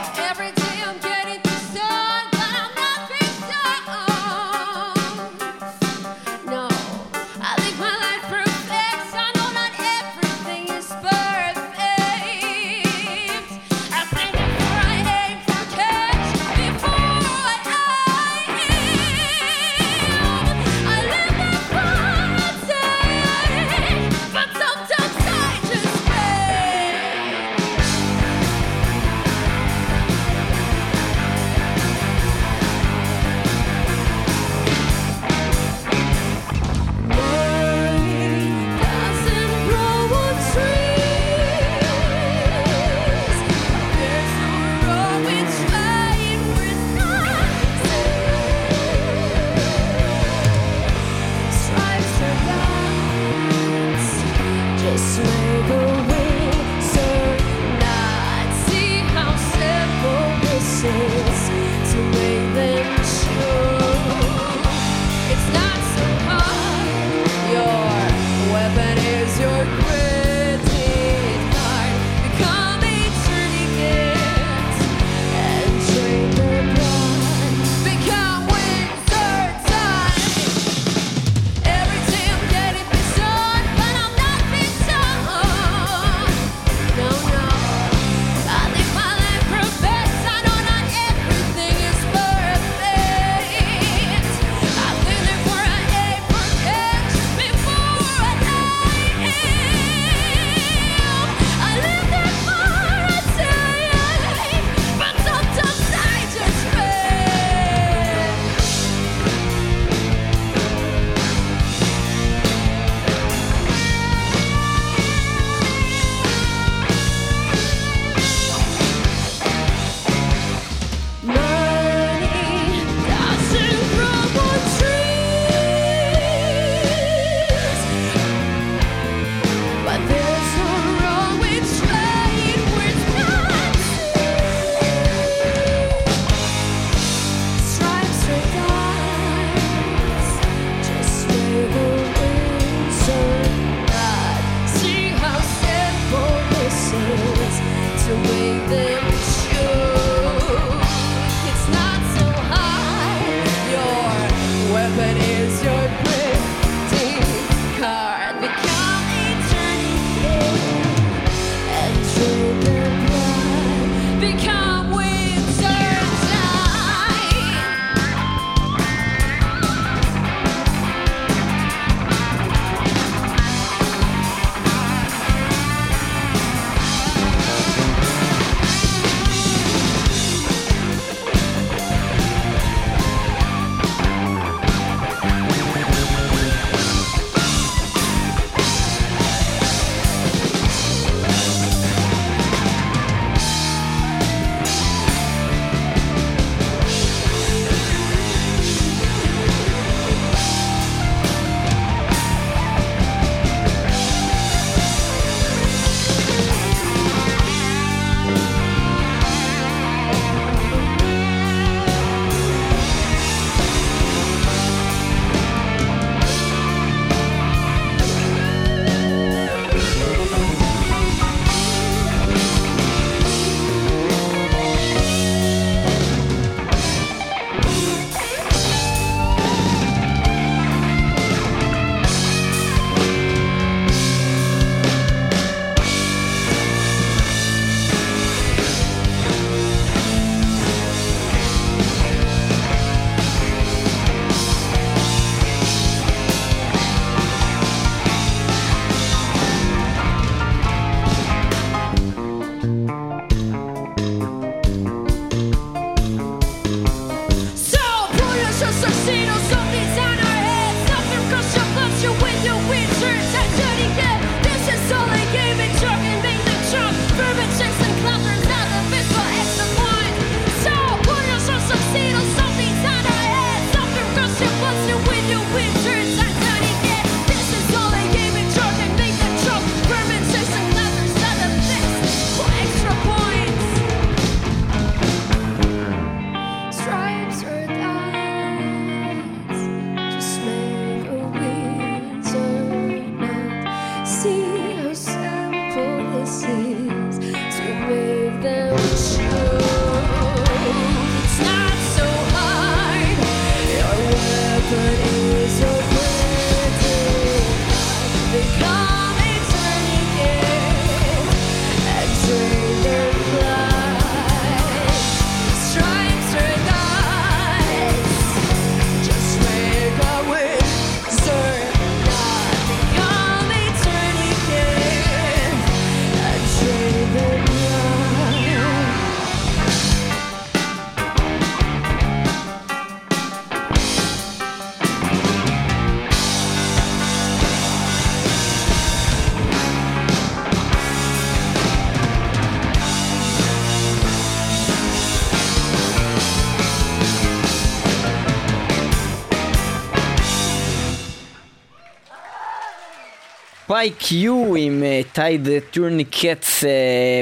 Spy Q עם Tied Tourniquets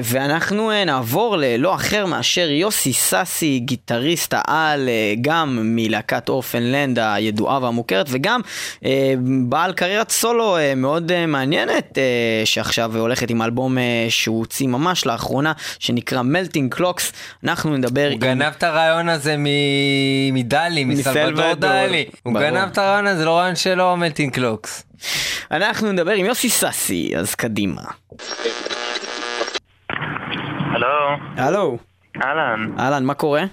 ואנחנו אה, נעבור ללא אחר מאשר יוסי סאסי, גיטריסט העל אה, גם מלהקת אורפנלנד הידועה והמוכרת וגם אה, בעל קריירת סולו אה, מאוד אה, מעניינת אה, שעכשיו הולכת עם אלבום אה, שהוא הוציא ממש לאחרונה שנקרא Melting Clocks. אנחנו נדבר הוא גנב את הרעיון הזה מ- מדלי, מסלבדור. דלי. הוא ברור. גנב את הרעיון הזה, לא רעיון שלו, Melting Clocks. אנחנו נדבר עם יוסי סאסי, אז קדימה. הלו, הלו, אהלן, אהלן, מה קורה?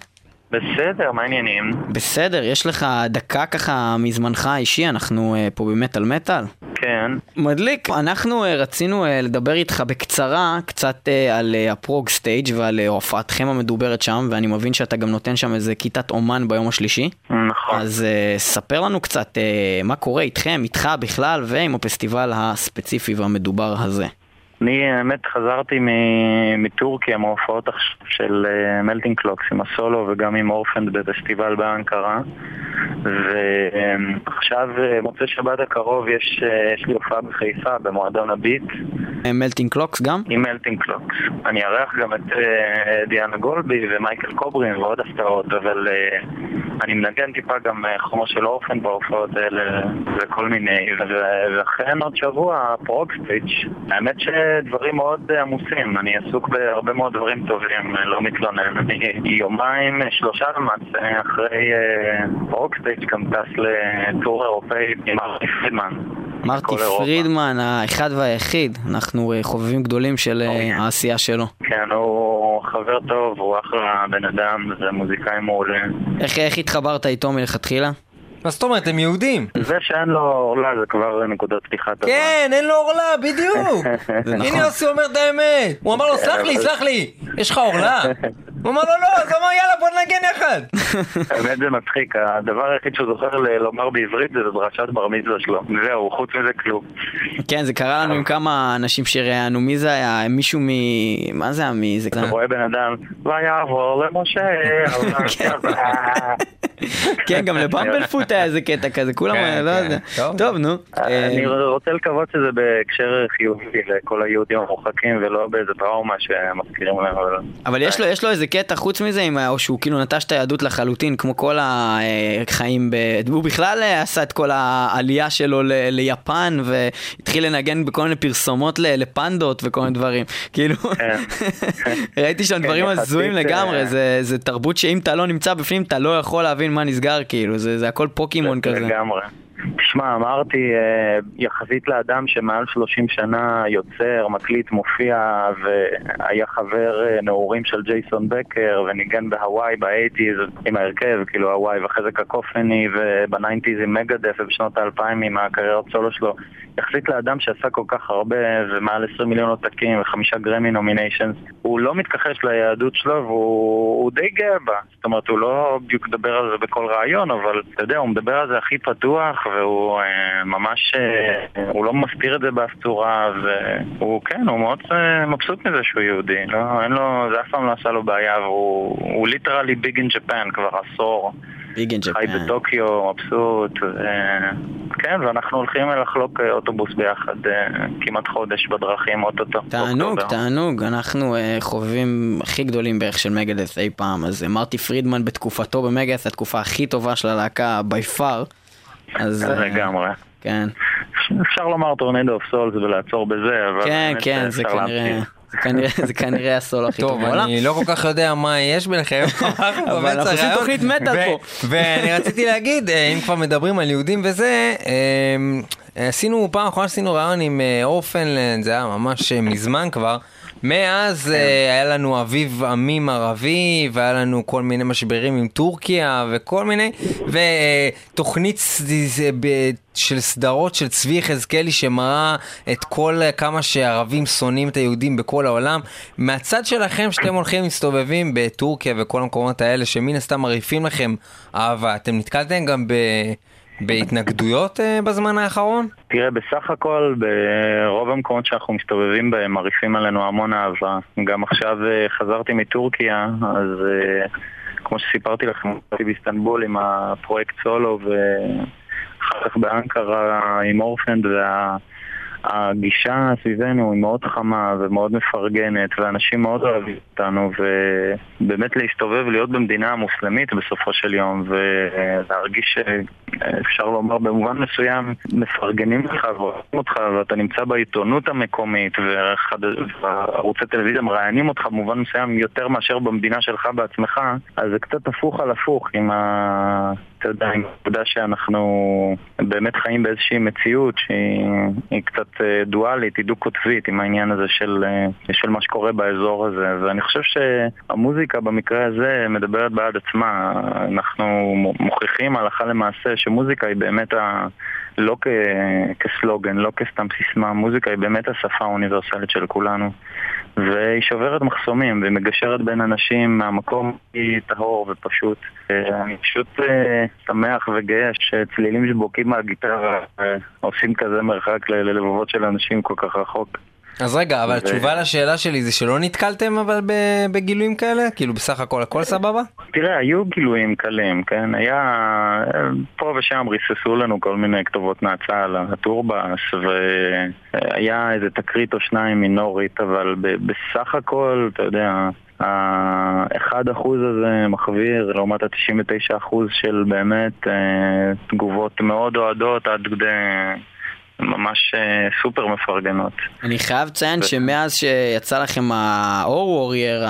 בסדר, מה העניינים? בסדר, יש לך דקה ככה מזמנך האישי, אנחנו אה, פה במטאל מטאל. כן, מדליק, אנחנו אה, רצינו אה, לדבר איתך בקצרה קצת אה, על אה, ה ProgStage ועל אה, הופעתכם המדוברת שם, ואני מבין שאתה גם נותן שם איזה כיתת אומן ביום השלישי. נכון. אז אה, ספר לנו קצת אה, מה קורה איתכם, איתך בכלל, ועם הפסטיבל הספציפי והמדובר הזה. אני האמת חזרתי מטורקיה מההופעות של Melting Clocks עם הסולו וגם עם Orphaned בפסטיבל באנקרה ועכשיו אה, מוצאי שבת הקרוב יש, אה, יש לי הופעה בחיפה במועדון ה Beat Melting Clocks גם? עם Melting Clocks. אני אארח גם את אה, דיאנה גולבי ומייקל קוברין ועוד הפתעות, אבל אה, אני מנגן טיפה גם אה, חומר של Orphaned בהופעות האלה וכל מיני, ואכן עוד שבוע פרוגסטיץ'. האמת שדברים מאוד אה, עמוסים, אני עסוק בהרבה מאוד דברים טובים, אה, לא מתלונן. אני יומיים, אה, שלושה למעשה, אחרי פרוגסטיץ' גם טס לטור אירופאי עם ארתי פרידמן. מרטי. פרידמן, האחד והיחיד, אנחנו חובבים גדולים של אוקיי. העשייה שלו. כן, הוא חבר טוב, הוא אחלה בן אדם, זה מוזיקאי מעולה. איך, איך התחברת איתו מלכתחילה? מה זאת אומרת, הם יהודים. זה שאין לו עורלה זה כבר נקודת פתיחה טובה. כן, אין לו עורלה, בדיוק. זה נכון. הנה יוסי אומר את האמת. הוא אמר לו, סלח לי, סלח לי, יש לך עורלה? הוא אמר לו, לא, אז הוא אמר, יאללה, בוא ננגן יחד. האמת זה מצחיק, הדבר היחיד שהוא זוכר לומר בעברית זה דרשת בר מצווה שלו. זהו, חוץ מזה כלום. כן, זה קרה לנו עם כמה אנשים שראיינו, מי זה היה? מישהו מ... מה זה היה? מי זה? אתה רואה בן אדם, ויעבור למשה, על כן, גם לבמבלפוט היה איזה קטע כזה, כולם, כן, לא כן. יודע. טוב. טוב, נו. אני אה, רוצה לקוות שזה בהקשר חיובי לכל היהודים המורחקים ולא באיזה טראומה שמזכירים להם. אבל- יש לו, יש לו איזה קטע חוץ מזה, או שהוא כאילו נטש את היהדות לחלוטין, כמו כל החיים. הוא בכלל אה, עשה את כל העלייה שלו. ליפן, והתחיל לנגן בכל מיני פרסומות. לפנדות וכל מיני דברים. כאילו, כן. ראיתי שם כן, דברים הזויים לגמרי, אה, זה תרבות שאם אתה לא נמצא בפנים, אתה לא יכול להבין מה נסגר, כאילו, זה, זה הכל פוקימון כזה. לגמרי. תשמע, אמרתי, אה, יחסית לאדם שמעל 30 שנה יוצר, מקליט, מופיע, והיה חבר אה, נעורים של ג'ייסון בקר, וניגן ב Hawaii ב eighties עם ההרכב, כאילו הוואי ואחרי זה Cacophony, וב nineties עם Megadeth, ובשנות האלפיים עם הקריירת סולו שלו. יחסית לאדם שעשה כל כך הרבה, ומעל 20 מיליון עותקים, וחמישה Grammy nominations, הוא לא מתכחש ליהדות שלו, והוא הוא די גאה בה. זאת אומרת, הוא לא בדיוק מדבר על זה בכל ראיון, אבל אתה יודע, הוא מדבר על זה הכי פתוח, והוא אה, ממש, אה, הוא לא מסתיר את זה באף צורה, והוא, כן, הוא מאוד אה, מבסוט מזה שהוא יהודי. לא, אין לו, זה אף פעם לא עשה לו בעיה, והוא הוא literally big in Japan כבר עשור. big in חי Japan. בטוקיו, מבסוט, כן, ואנחנו הולכים לחלוק אוטובוס ביחד כמעט חודש בדרכים, אוטוטו. תענוג, באוקטובר. תענוג, אנחנו אה, חובבים הכי גדולים בערך של Megadeth אי פעם, אז מרטי פרידמן בתקופתו ב Megadeth, התקופה הכי טובה של הלהקה by far, אז אה, לגמרי. כן, אפשר לומר Tornado of Souls ולעצור בזה, אבל... כן, כן, אה, זה כנראה. זה כנראה, הסולו הכי טוב טוב, בעולם. אני לא כל כך יודע מה יש ביניכם, אבל אנחנו עושים תוכנית מטאל פה. ואני רציתי להגיד, אה, אם כבר מדברים על יהודים וזה, עשינו, פעם אחרונה שעשינו רעיון עם אורפנלנד, זה היה ממש מזמן כבר. מאז אה, היה לנו אביב עמים ערבי, והיה לנו כל מיני משברים עם טורקיה, וכל מיני, ותוכנית ב- של סדרות של צבי יחזקאלי שמראה את כל אה, כמה שערבים שונאים את היהודים בכל העולם. מהצד שלכם שאתם הולכים מסתובבים בטורקיה וכל המקומות האלה שמן הסתם מרעיפים לכם אהבה, אתם נתקלתם גם ב... בהתנגדויות אה, בזמן האחרון? תראה, בסך הכל, ברוב המקומות שאנחנו מסתובבים בהם מרעיפים עלינו המון אהבה. גם עכשיו אה, חזרתי מטורקיה, אז אה, כמו שסיפרתי לכם, הייתי באיסטנבול עם הפרויקט סולו, ואחר כך באנקרה עם אורפנד, וה... הגישה סביבנו היא מאוד חמה ומאוד מפרגנת, ואנשים מאוד אוהבים אותנו, ובאמת להסתובב, להיות במדינה מוסלמית בסופו של יום, ולהרגיש שאפשר לומר במובן מסוים, מפרגנים לך ואוהבים אותך, ואתה נמצא בעיתונות המקומית, וערוצי טלוויזיה מראיינים אותך במובן מסוים יותר מאשר במדינה שלך בעצמך, אז זה קצת הפוך על הפוך עם ה... אתה יודע, עם העובדה שאנחנו באמת חיים באיזושהי מציאות שהיא היא קצת אה, דואלית, היא דו-קוטבית עם העניין הזה של, אה, של מה שקורה באזור הזה. ואני חושב שהמוזיקה במקרה הזה מדברת בעד עצמה. אנחנו מוכיחים הלכה למעשה שמוזיקה היא באמת ה... לא כ... כסלוגן, לא כסתם סיסמה, מוזיקה היא באמת השפה האוניברסלית של כולנו והיא שוברת מחסומים ומגשרת בין אנשים מהמקום הכי טהור ופשוט. אני פשוט אה, שמח וגאה שצלילים שבוקעים מהגיטרה אה, עושים כזה מרחק ללבבות של אנשים כל כך רחוק. אז רגע, אבל התשובה לשאלה שלי זה שלא נתקלתם אבל בגילויים כאלה? כאילו בסך הכל הכל סבבה? תראה, היו גילויים קלים, כן? היה... פה ושם ריססו לנו כל מיני כתובות נאצה על הטורבאס, והיה איזה תקרית או שניים מינורית, אבל ב- בסך הכל, אתה יודע... האחד אחוז הזה מחוויר לעומת ה-99 אחוז של באמת אה, תגובות מאוד אוהדות עד כדי ממש אה, סופר מפרגנות. אני חייב לציין שמאז שיצא לכם האור וורייר,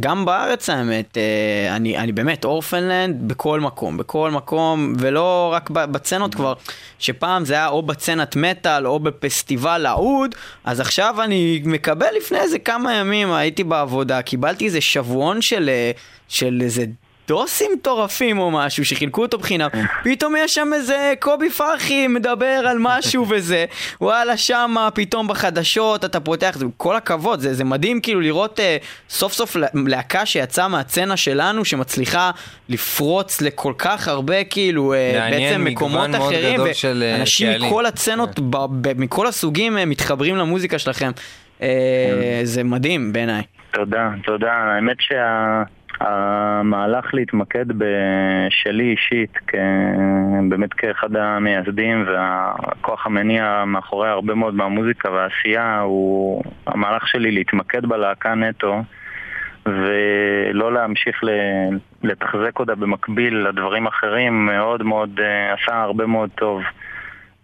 גם בארץ האמת, אה, אני, אני באמת אורפנלנד בכל מקום, בכל מקום, ולא רק בצנות כבר, שפעם זה היה או בצנת מטאל או בפסטיבל האוד, אז עכשיו אני מקבל לפני איזה כמה ימים, הייתי בעבודה, קיבלתי איזה שבועון של, אה, של איזה... דוסים מטורפים או משהו שחילקו אותו בחינם, פתאום יש שם איזה קובי פרחי מדבר על משהו וזה, וואלה שמה פתאום בחדשות אתה פותח, זה כל הכבוד, זה, זה מדהים כאילו לראות אה, סוף סוף לה- להקה שיצאה מהצצנה שלנו שמצליחה לפרוץ לכל כך הרבה כאילו אה, בעצם מקומות אחרים, אה, ואנשים קהלים. מכל הצצנות, ב- ב- מכל הסוגים אה, מתחברים למוזיקה שלכם, אה, זה מדהים בעיניי. תודה, תודה. האמת שהמהלך להתמקד בשלי אישית, כ... באמת כאחד המייסדים והכוח המניע מאחורי הרבה מאוד מהמוזיקה והעשייה, הוא המהלך שלי להתמקד בלהקה נטו. ולא להמשיך לתחזק אותה במקביל לדברים אחרים מאוד מאוד אה, עשה הרבה מאוד טוב.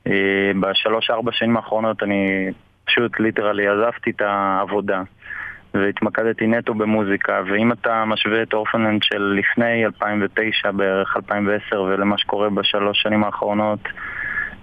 אה, בשלוש-ארבע שנים האחרונות אני פשוט ליטרלי עזבתי את העבודה והתמקדתי נטו במוזיקה ואם אתה משווה את אורפננד של לפני 2009 בערך 2010 ולמה שקורה בשלוש שנים האחרונות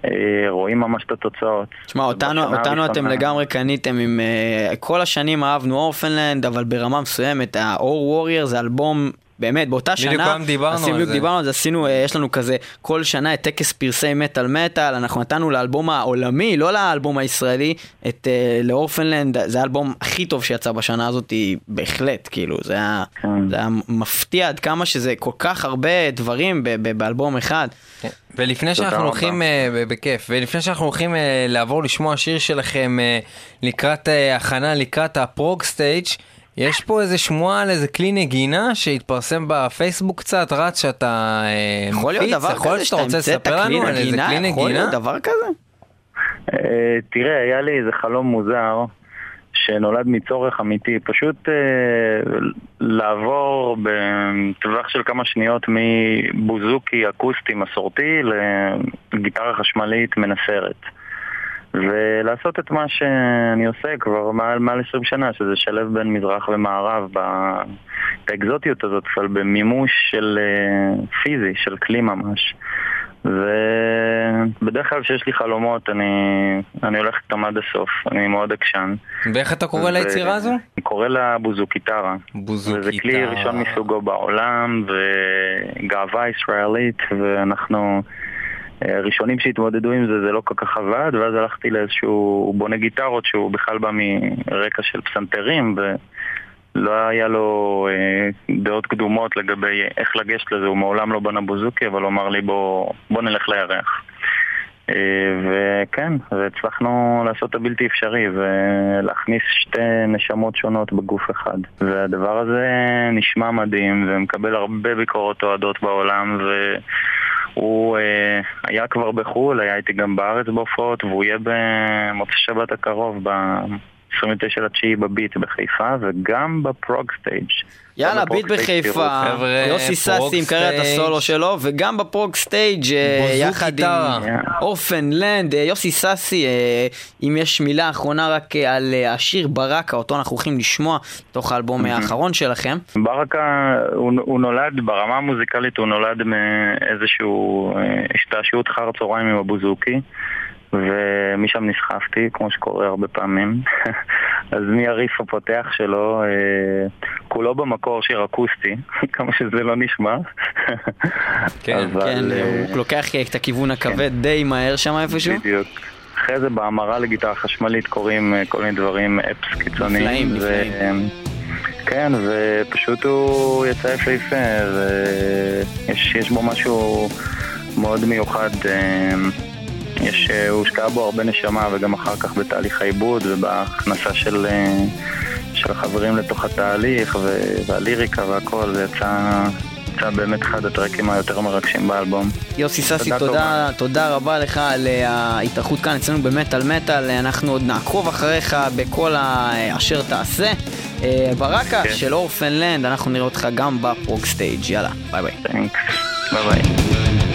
אה, רואים ממש את התוצאות. תשמע, אותנו, אותנו אתם לגמרי קניתם עם... Uh, כל השנים אהבנו אורפנלנד, אבל ברמה מסוימת, האור וורייר זה אלבום... באמת, באותה בדיוק שנה, פעם דיברנו עשינו- על בדיוק זה. דיברנו על זה, עשינו, אה, יש לנו כזה, כל שנה את טקס פרסי מטאל מטאל, אנחנו נתנו לאלבום העולמי, לא לאלבום הישראלי, את אה, לאורפנלנד, זה האלבום הכי טוב שיצא בשנה הזאת, בהחלט, כאילו, זה היה, כן. זה היה מפתיע עד כמה שזה כל כך הרבה דברים ב- ב- באלבום אחד. כן. ולפני שאנחנו. הולכים, ב- בכיף, ולפני שאנחנו הולכים אה, לעבור לשמוע שיר שלכם אה, לקראת אה, הכנה, לקראת הפרוג סטייג', יש פה איזה שמועה על איזה כלי נגינה שהתפרסם בפייסבוק קצת, רץ שאתה יכול להיות מפיץ, דבר יכול להיות כזה שאתה רוצה המצאת כלי לנו על איזה נגינה? כלי יכול נגינה? להיות דבר כזה? אה, תראה, היה לי איזה חלום מוזר שנולד מצורך אמיתי, פשוט אה, לעבור בטווח של כמה שניות מבוזוקי אקוסטי מסורתי לגיטרה חשמלית מנסרת. ולעשות את מה שאני עושה כבר מעל, מעל 20 שנה, שזה שלב בין מזרח ומערב, באקזוטיות הזאת, אבל במימוש של אה, פיזי, של כלי ממש. ובדרך כלל כשיש לי חלומות אני, אני הולך איתם עד הסוף, אני מאוד עקשן. ואיך אתה קורא ו- ליצירה הזו? אני קורא לה בוזוקיטרה. בוזוקיטרה. וזה כלי ראשון מסוגו בעולם, וגאווה ישראלית, ואנחנו אה, ראשונים שהתמודדו עם זה, זה לא כל כך עבד, ואז הלכתי לאיזשהו בונה גיטרות שהוא בכלל בא מרקע של פסנתרים, ולא היה לו אה, דעות קדומות לגבי איך לגשת לזה, הוא מעולם לא בנה בוזוקי, אבל הוא אמר לי בוא, בוא נלך לירח. אה, וכן, והצלחנו לעשות את הבלתי אפשרי ולהכניס שתי נשמות שונות בגוף אחד. והדבר הזה נשמע מדהים ומקבל הרבה ביקורות אוהדות בעולם הוא אה, היה כבר בחו"ל, היה איתי גם בארץ בהופעות, והוא יהיה במוצאי שבת הקרוב, ב-29 לתשיעי ב Beat בחיפה, וגם ב ProgStage. יאללה, Beat בחיפה, יוסי סאסי עם סטייג'. הסולו שלו, וגם ב ProgStage אה, יחד עם טרה. Orphaned Land, אה, יוסי סאסי, אה, אם יש מילה אחרונה רק על השיר ברקה, אותו אנחנו הולכים לשמוע, תוך האלבום האחרון שלכם. ברקה, הוא, נולד, ברמה המוזיקלית הוא נולד מאיזשהו השתעשעות אחר הצהריים עם הבוזוקי ומשם נסחפתי, כמו שקורה הרבה פעמים. אז מהריף הפותח שלו, אה, כולו במקור שיר אקוסטי, כמה שזה לא נשמע. כן, אבל, כן, אה, הוא לוקח את הכיוון הכבד די מהר שם איפשהו. בדיוק. אחרי זה בהמרה לגיטרה חשמלית קורים אה, כל מיני דברים, אפס קיצוניים. נפלאים, ו- נפלאים. כן, ופשוט הוא יצא יפהפה, ויש יש בו משהו מאוד מיוחד. אה, יש, אה, הוא הושקע בו הרבה נשמה, וגם אחר כך בתהליך העיבוד ובהכנסה של, אה, של החברים לתוך התהליך, והליריקה והכל, זה יצא, יצא באמת אחד הטרקים היותר מרגשים באלבום. יוסי ססי, תודה תודה, תודה רבה לך על אה, ההתארחות כאן אצלנו במטאל מטאל, אנחנו עוד נעקוב אחריך בכל ה- אשר תעשה. ברקה כן. של Orphaned Land, אנחנו נראה אותך גם ב ProgStage, יאללה, ביי ביי. Thanks, ביי ביי.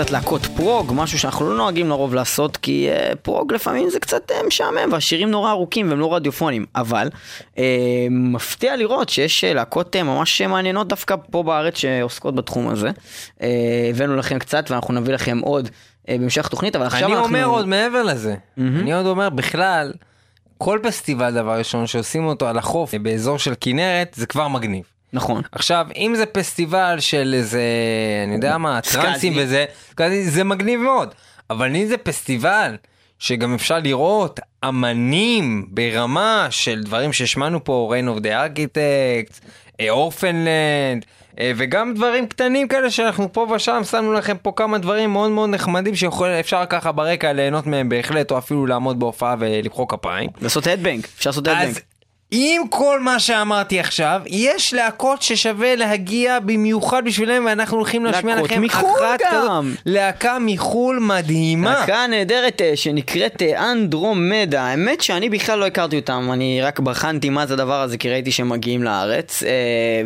קצת להקות פרוג, משהו שאנחנו לא נוהגים לרוב לעשות, כי uh, פרוג לפעמים זה קצת uh, משעמם, והשירים נורא ארוכים והם לא רדיופונים, אבל uh, מפתיע לראות שיש uh, להקות uh, ממש מעניינות דווקא פה בארץ שעוסקות בתחום הזה. Uh, הבאנו לכם קצת ואנחנו נביא לכם עוד uh, בהמשך התוכנית, אבל עכשיו אני אנחנו... אומר עוד מעבר לזה, אני עוד אומר בכלל, כל פסטיבל דבר ראשון שעושים אותו על החוף באזור של כנרת זה כבר מגניב. נכון. עכשיו אם זה פסטיבל של איזה אני יודע מה. טרנסים וזה זה מגניב מאוד אבל אם זה פסטיבל שגם אפשר לראות אמנים ברמה של דברים שהשמענו פה rain of the architects, אורפנלנד וגם דברים קטנים כאלה שאנחנו פה ושם שמנו לכם פה כמה דברים מאוד מאוד נחמדים שאפשר ככה ברקע ליהנות מהם בהחלט או אפילו לעמוד בהופעה ולמחוא כפיים. לעשות הדבנק, אפשר לעשות הדבנק. עם כל מה שאמרתי עכשיו, יש להקות ששווה להגיע במיוחד בשבילם, ואנחנו הולכים להשמיע לכם מחו"ל אחת גם. כזאת. להקה מחו"ל מדהימה. להקה נהדרת אה, שנקראת אה, Andromeda, האמת שאני בכלל לא הכרתי אותם, אני רק בחנתי מה זה הדבר הזה כי ראיתי שהם מגיעים לארץ אה,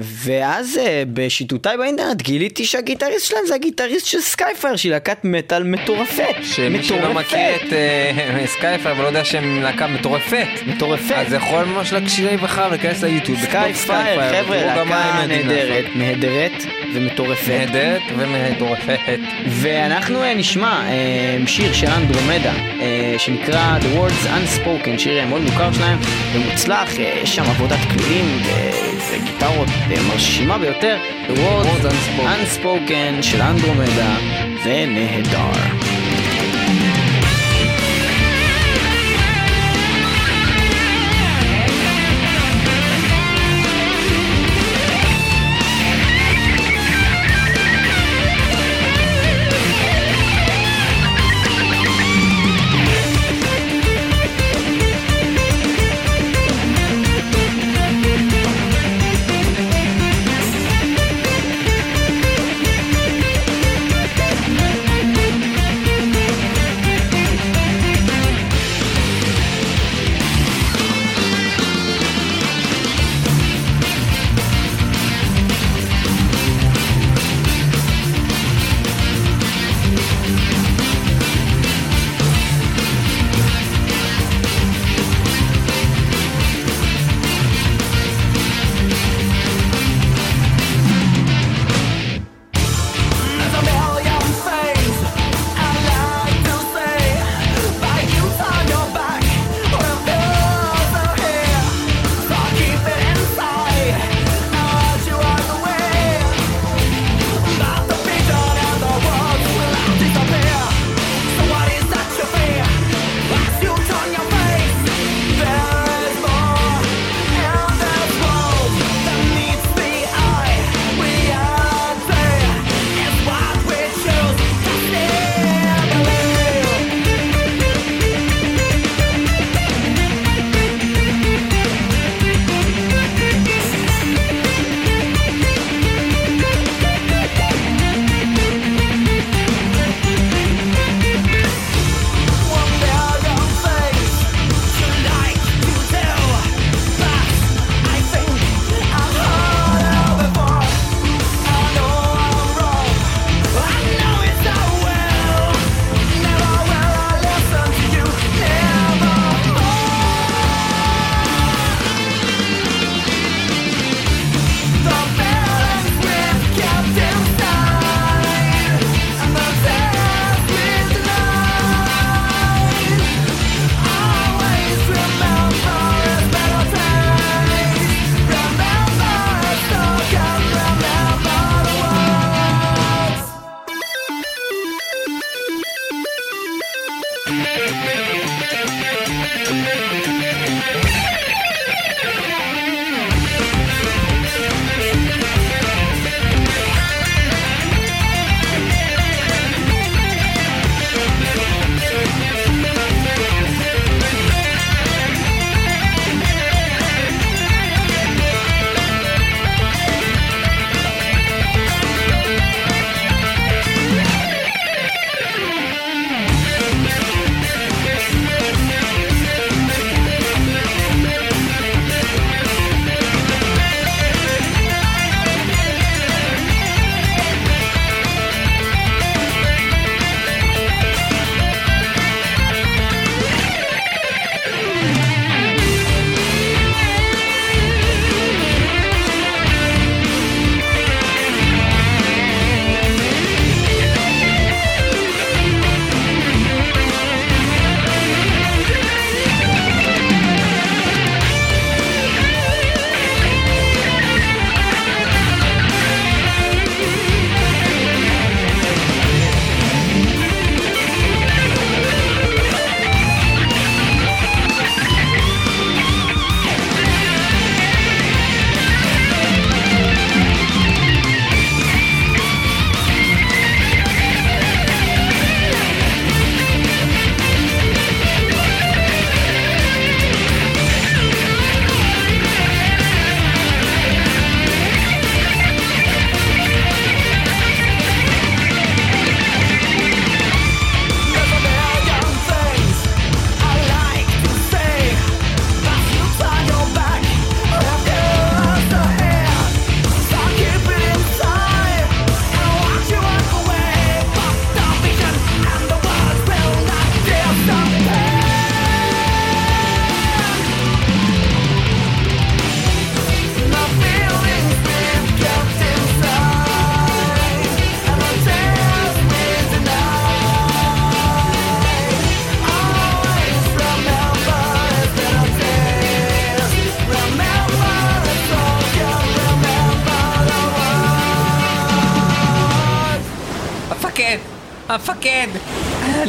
ואז בשיטוטיי באינטרנט גיליתי שהגיטריסט שלהם זה הגיטריסט של Skyfire שהיא להקת מטאל מטורפת, שמי שלא מכיר את Skyfire ולא יודע שהם להקה מטורפת, מטורפת, אז יכול ממש להקשיב בחר ולהיכנס ליוטיוב. לכתוב Skyfire, חבר'ה, להקה. נהדרת, נהדרת ומטורפת. נהדרת ומטורפת. ואנחנו אה, נשמע אה, שיר של אנדרומדה אה, שנקרא The Words Unspoken, שיר מאוד מוכר שלהם ומוצלח, יש שם עבודת כלואים וזה גיטרות אה, מרשימה ביותר. The Words Unspoken של אנדרומדה זה נהדר.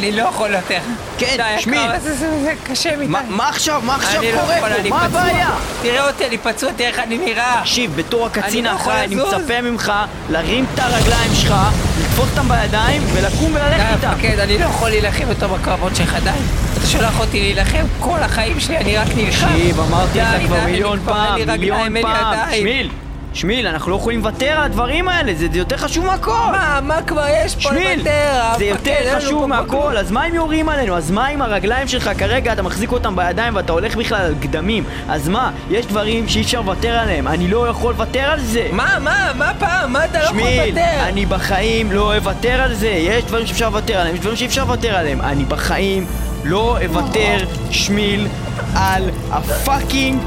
אני לא יכול יותר. כן, די, שמי. זה- זה זה קשה מדי. מה- מה עכשיו? מה עכשיו אני לא קורה יכול, פה? אני מה. הבעיה? תראה אותי, אני פצוע, תראה איך אני נראה. תקשיב, בתור הקצין אני לא האחראי, אני לזוז. מצפה ממך להרים את הרגליים שלך, לתפוס אותם בידיים ולקום וללכת די, איתם. המפקד, אני לא יכול להילחם יותר בקרבות שלך, די. אתה שולח אותי להילחם כל החיים שלי, אני רק נלחם. תקשיב, אמרתי לך די, כבר די, מיליון פעם, מיליון פעם. שמיל, שמיל, אנחנו לא יכולים לוותר על הדברים האלה, זה זה יותר חשוב מהכל. מה, מה כבר יש פה שמיל, לוותר? זה המפקד, אין יותר חשוב מהכל, אז מה אם יורים עלינו? אז מה אם הרגליים שלך כרגע אתה מחזיק אותם בידיים ואתה הולך בכלל על גדמים? אז מה, יש דברים שאי אפשר לוותר עליהם, אני לא יכול לוותר על זה. מה, מה, מה פעם? מה אתה לא יכול שמיל, לוותר? אני בחיים לא אוותר על זה. יש דברים שאפשר לוותר עליהם, יש דברים שאי אפשר לוותר עליהם. אני בחיים לא אוותר, שמיל, על הפאקינג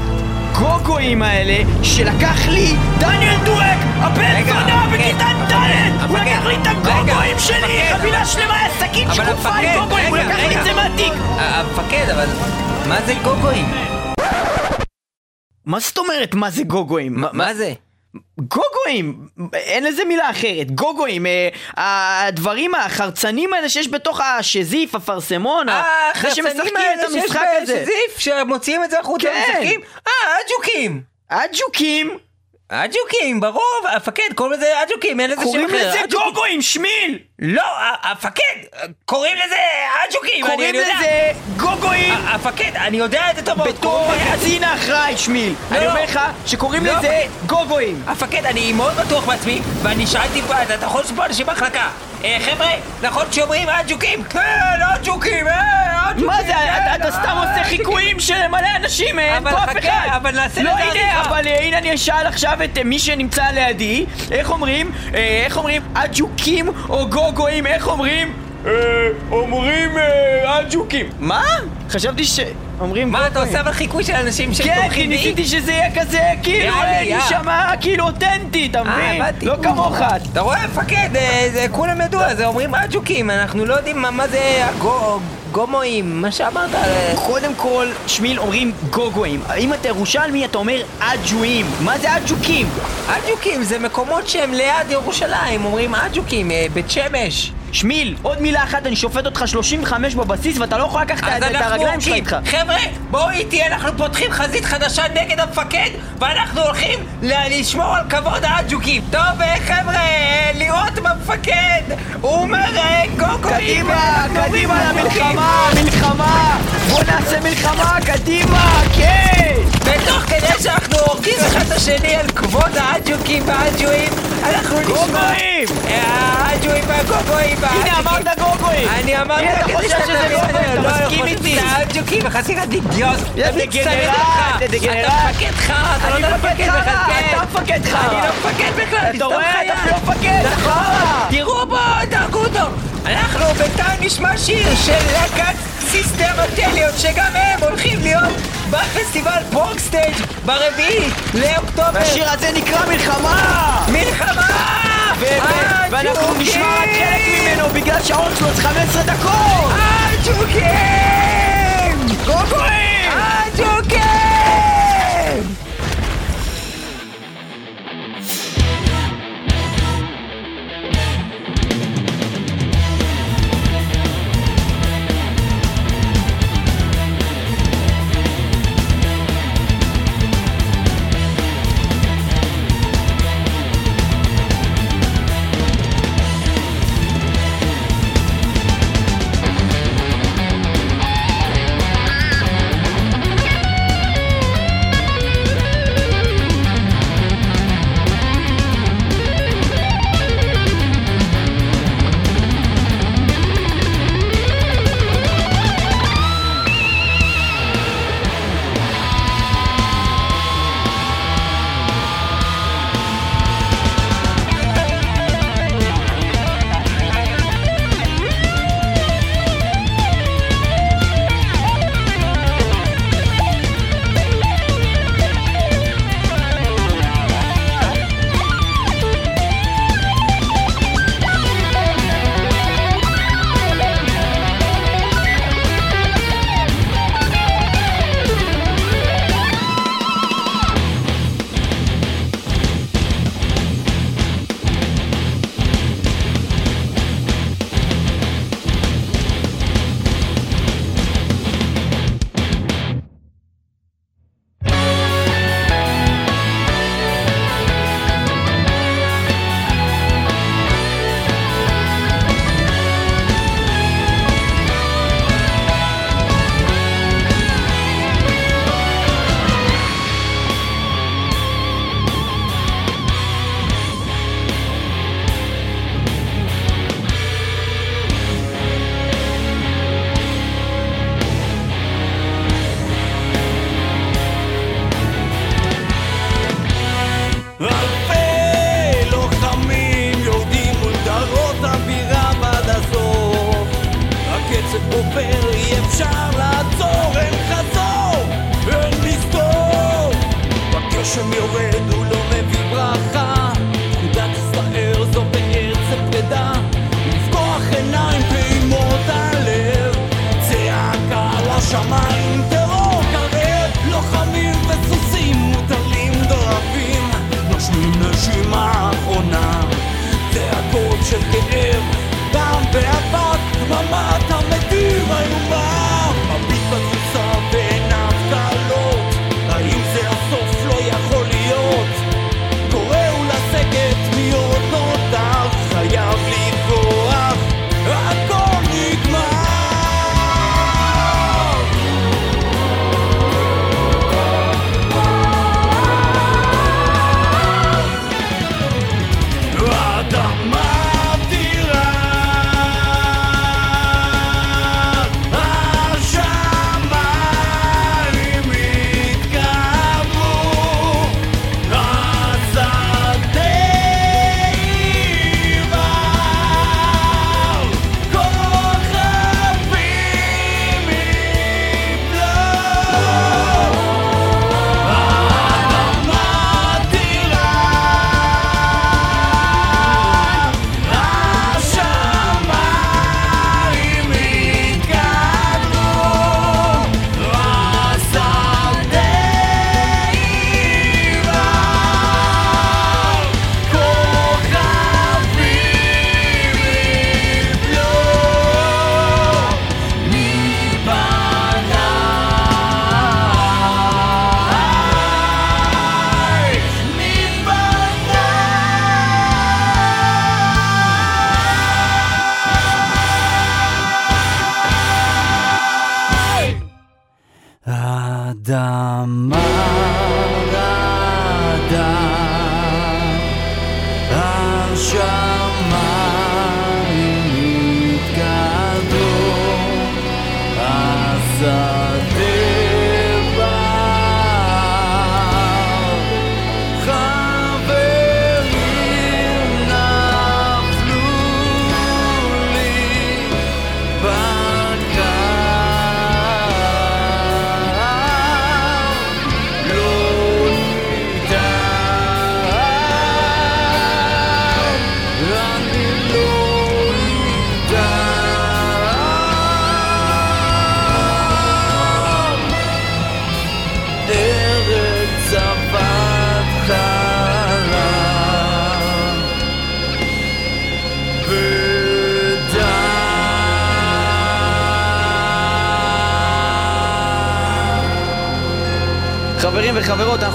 גוגואים האלה שלקח לי דניאל דואק, הבן זונה בכיתה ד'! הוא לקח לי את רגע, הגוגואים שלי! חבילה שלמה, היה שקית שקופה עם גוגואים, הוא לקח לי. את זה מהתיק! המפקד, אבל... מה זה גוגואים? מה זאת אומרת מה זה גוגואים? מה- מה זה? גוגואים! אין לזה מילה אחרת, גוגואים, אה, הדברים החרצנים האלה שיש בתוך השזיף, אפרסמון, ה- זה שמשחקים את המשחק הזה. בזיף, שמוציאים את זה החוצה כן. ומשחקים? אה, אג'וקים! אג'וקים! אג'וקים, ברור, המפקד, קוראים לזה אג'וקים, אין לזה שם אחר. קוראים לזה. גוגואים, שמיל! לא, המפקד, קוראים לזה אג'וקים, אני קוראים יודע. לזה גוגואים! המפקד, אני יודע את זה טוב מאוד. בתור קוראים הקצין האחראי, שמיל! לא, אני לא. אומר לך שקוראים לא, לזה גוגואים! המפקד, אני מאוד בטוח בעצמי, ואני שאלתי פה, אתה יכול לשמוע אנשים במחלקה. אה, חבר'ה, נכון כשאומרים אג'וקים? כן, אג'וקים, אה, אג'וקים. מה זה, כן, אתה- אתה סתם עושה. חיקויים של מלא אנשים, אין אבל פה אף אחד! אבל נעשה לא, לזה הנה, עריכה. אבל אה, הנה אני אשאל עכשיו את אה, מי שנמצא לידי, איך אומרים, אה, איך אומרים, אג'וקים או גוגואים, איך אומרים? אה, אומרים אה, אג'וקים. מה? חשבתי שאומרים מה אתה עושה אבל חיקוי של אנשים שהם כן, כי בי? ניסיתי שזה יהיה כזה, כאילו, אה, יאללה. נשמע כאילו אותנטי, אתה אה, מבין? לא כמוך. אתה רואה, מפקד, אה, זה כולם ידעו, זה אומרים אג'וקים, אנחנו לא יודעים מה- זה הגו- גומואים, מה שאמרת. אה, קודם כל, שמיל אומרים גוגואים. אם אתה ירושלמי, אתה אומר אג'ואים. מה זה אג'וקים? אג'וקים זה מקומות שהם ליד ירושלים, אומרים אג'וקים, אה, בית שמש. שמיל, עוד מילה אחת, אני שופט אותך 35 בבסיס ואתה לא יכול לקחת את הרגליים שלך איתך. חבר'ה, בואו איתי, אנחנו פותחים חזית חדשה נגד המפקד ואנחנו הולכים לשמור על כבוד האג'וקים. טוב, אה, חבר'ה, לראות במפקד, הוא אומר אה, גוגואים. קדימה, קדימה. למלחמה, מלחמה! בוא נעשה מלחמה, קדימה, כן! ותוך כדי שאנחנו הורגים אחד את השני על כבוד האג'וקים והאג'ואים, אנחנו נשמע... גוגואים! האג'ואים והגוגואים והאג'וקים. הנה אמרת גוגואים! אני אמרתי הנה, אתה חושב שזה גוגואים, אתה לא מסכים איתי? האג'וקים, חסירת אידיוט. אני דגנרט. אתה מפקד חרא, אתה לא יודע מפקד חרא. אתה מפקד חרא. אני לא מפקד בכלל, אתה רואה? אתה לא מפקד, אתה חרא! תראו בו, תהרגו אותו! אנחנו בינתיים נשמע שיר של להקת סיסטר אטליון שגם הם הולכים להיות בפסטיבל פרוקסטייג' ברביעי לאוקטובר והשיר הזה נקרא מלחמה! מלחמה! ואנחנו! נשמע רק חלק ממנו בגלל שהעוד שלו זה 15 דקות! אג'וקים! גוגואים! אג'וקים!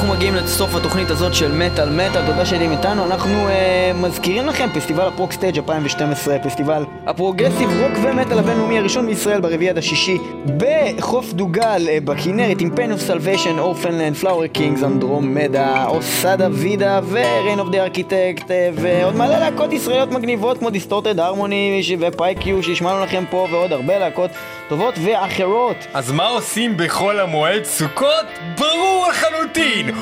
אנחנו מגיעים לסוף התוכנית הזאת של מטאל מטאל, תודה שהייתם איתנו. אנחנו אה, מזכירים לכם, פסטיבל ה ProgStage 2012, פסטיבל ה progressive רוק ומטאל הבינלאומי הראשון בישראל ברביעי עד השישי בחוף דוגה אה, בכנרת עם Pain of Salvation, Orphaned Land, Flower Kings, Andromeda, Osada Vida ו Reign of the Architect ועוד מלא להקות ישראליות מגניבות כמו Distorted Harmony ופייקיו שהשמענו לכם פה ועוד הרבה להקות טובות ואחרות. אז מה עושים בחול המועד סוכות? ברור לחלוטין!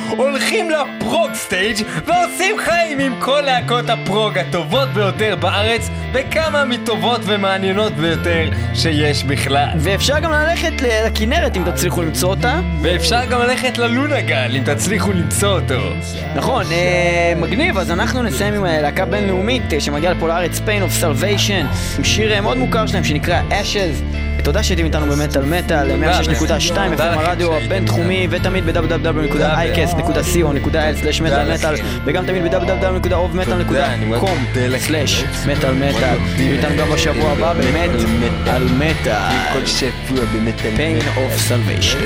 הולכים לפרוג סטייג' ועושים חיים עם כל להקות הפרוג הטובות ביותר בארץ וכמה מטובות ומעניינות ביותר שיש בכלל. ואפשר גם ללכת לכנרת אם תצליחו למצוא אותה. ואפשר גם ללכת ללונגל אם תצליחו למצוא אותו. נכון, אה, מגניב, אז אנחנו נסיים עם אה, להקה בינלאומית אה, שמגיעה לפה לארץ, Pain of Salvation, עם שיר אה, מאוד מוכר שלהם שנקרא Ashes. תודה שהייתם איתנו במטאל מטאל, 106.2 FM הרדיו הבינתחומי, ותמיד ב-www.icast.co.il/מטאל מטאל, וגם תמיד ב-www.ovmetal.com/מטאל מטאל. ואיתנו גם בשבוע הבא באמת על מטאל. כל שבוע במטאל Pain of Salvation.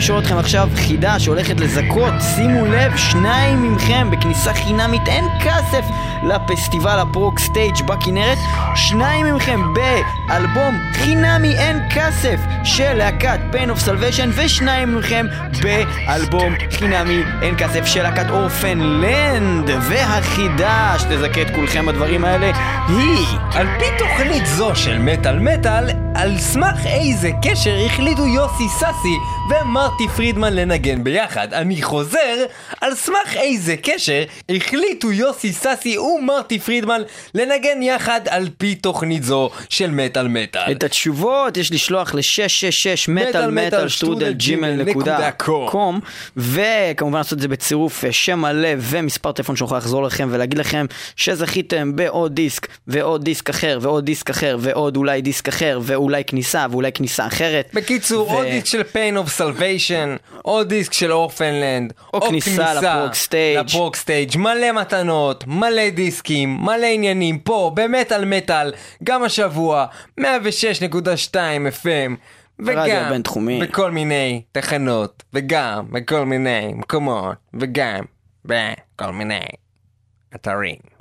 לשאול אתכם עכשיו חידה שהולכת לזכות, שימו לב, שניים מכם בכניסה חינמית, אין כסף לפסטיבל הפרוג סטייג' בכנרת, שניים מכם באלבום חינמי אין כסף של להקת Pain of Salvation, ושניים מכם באלבום חינמי אין כסף של להקת אורפנלנד, והחידה שתזכה את כולכם בדברים האלה היא... על פי תוכנית זו של מטאל מטאל, על סמך איזה קשר החליטו יוסי סאסי ומרטי פרידמן לנגן ביחד. אני חוזר, על סמך איזה קשר החליטו יוסי סאסי ומרטי פרידמן לנגן יחד על פי תוכנית זו של מטאל מטאל. את התשובות יש לשלוח ל-666 מטאל מטאל שטרודל ג'ימל נקודה קום וכמובן לעשות את זה בצירוף אה, שם מלא ומספר טלפון שיכול לחזור לכם ולהגיד לכם שזכיתם בעוד דיסק ועוד דיסק אחר ועוד דיסק אחר ועוד אולי דיסק אחר ואולי כניסה ואולי כניסה אחרת. בקיצור, ו- עוד דיסק של Pain of Salvation, עוד דיסק של Orphaned Land, או כניסה ל ProgStage. ל ProgStage, מלא מתנות, מלא דיסקים, מלא עניינים פה, במטאל מטאל, גם השבוע, 106.2 FM. וגם הבינתחומי. בכל מיני תחנות, וגם בכל מיני מקומות, וגם בכל מיני אתרים.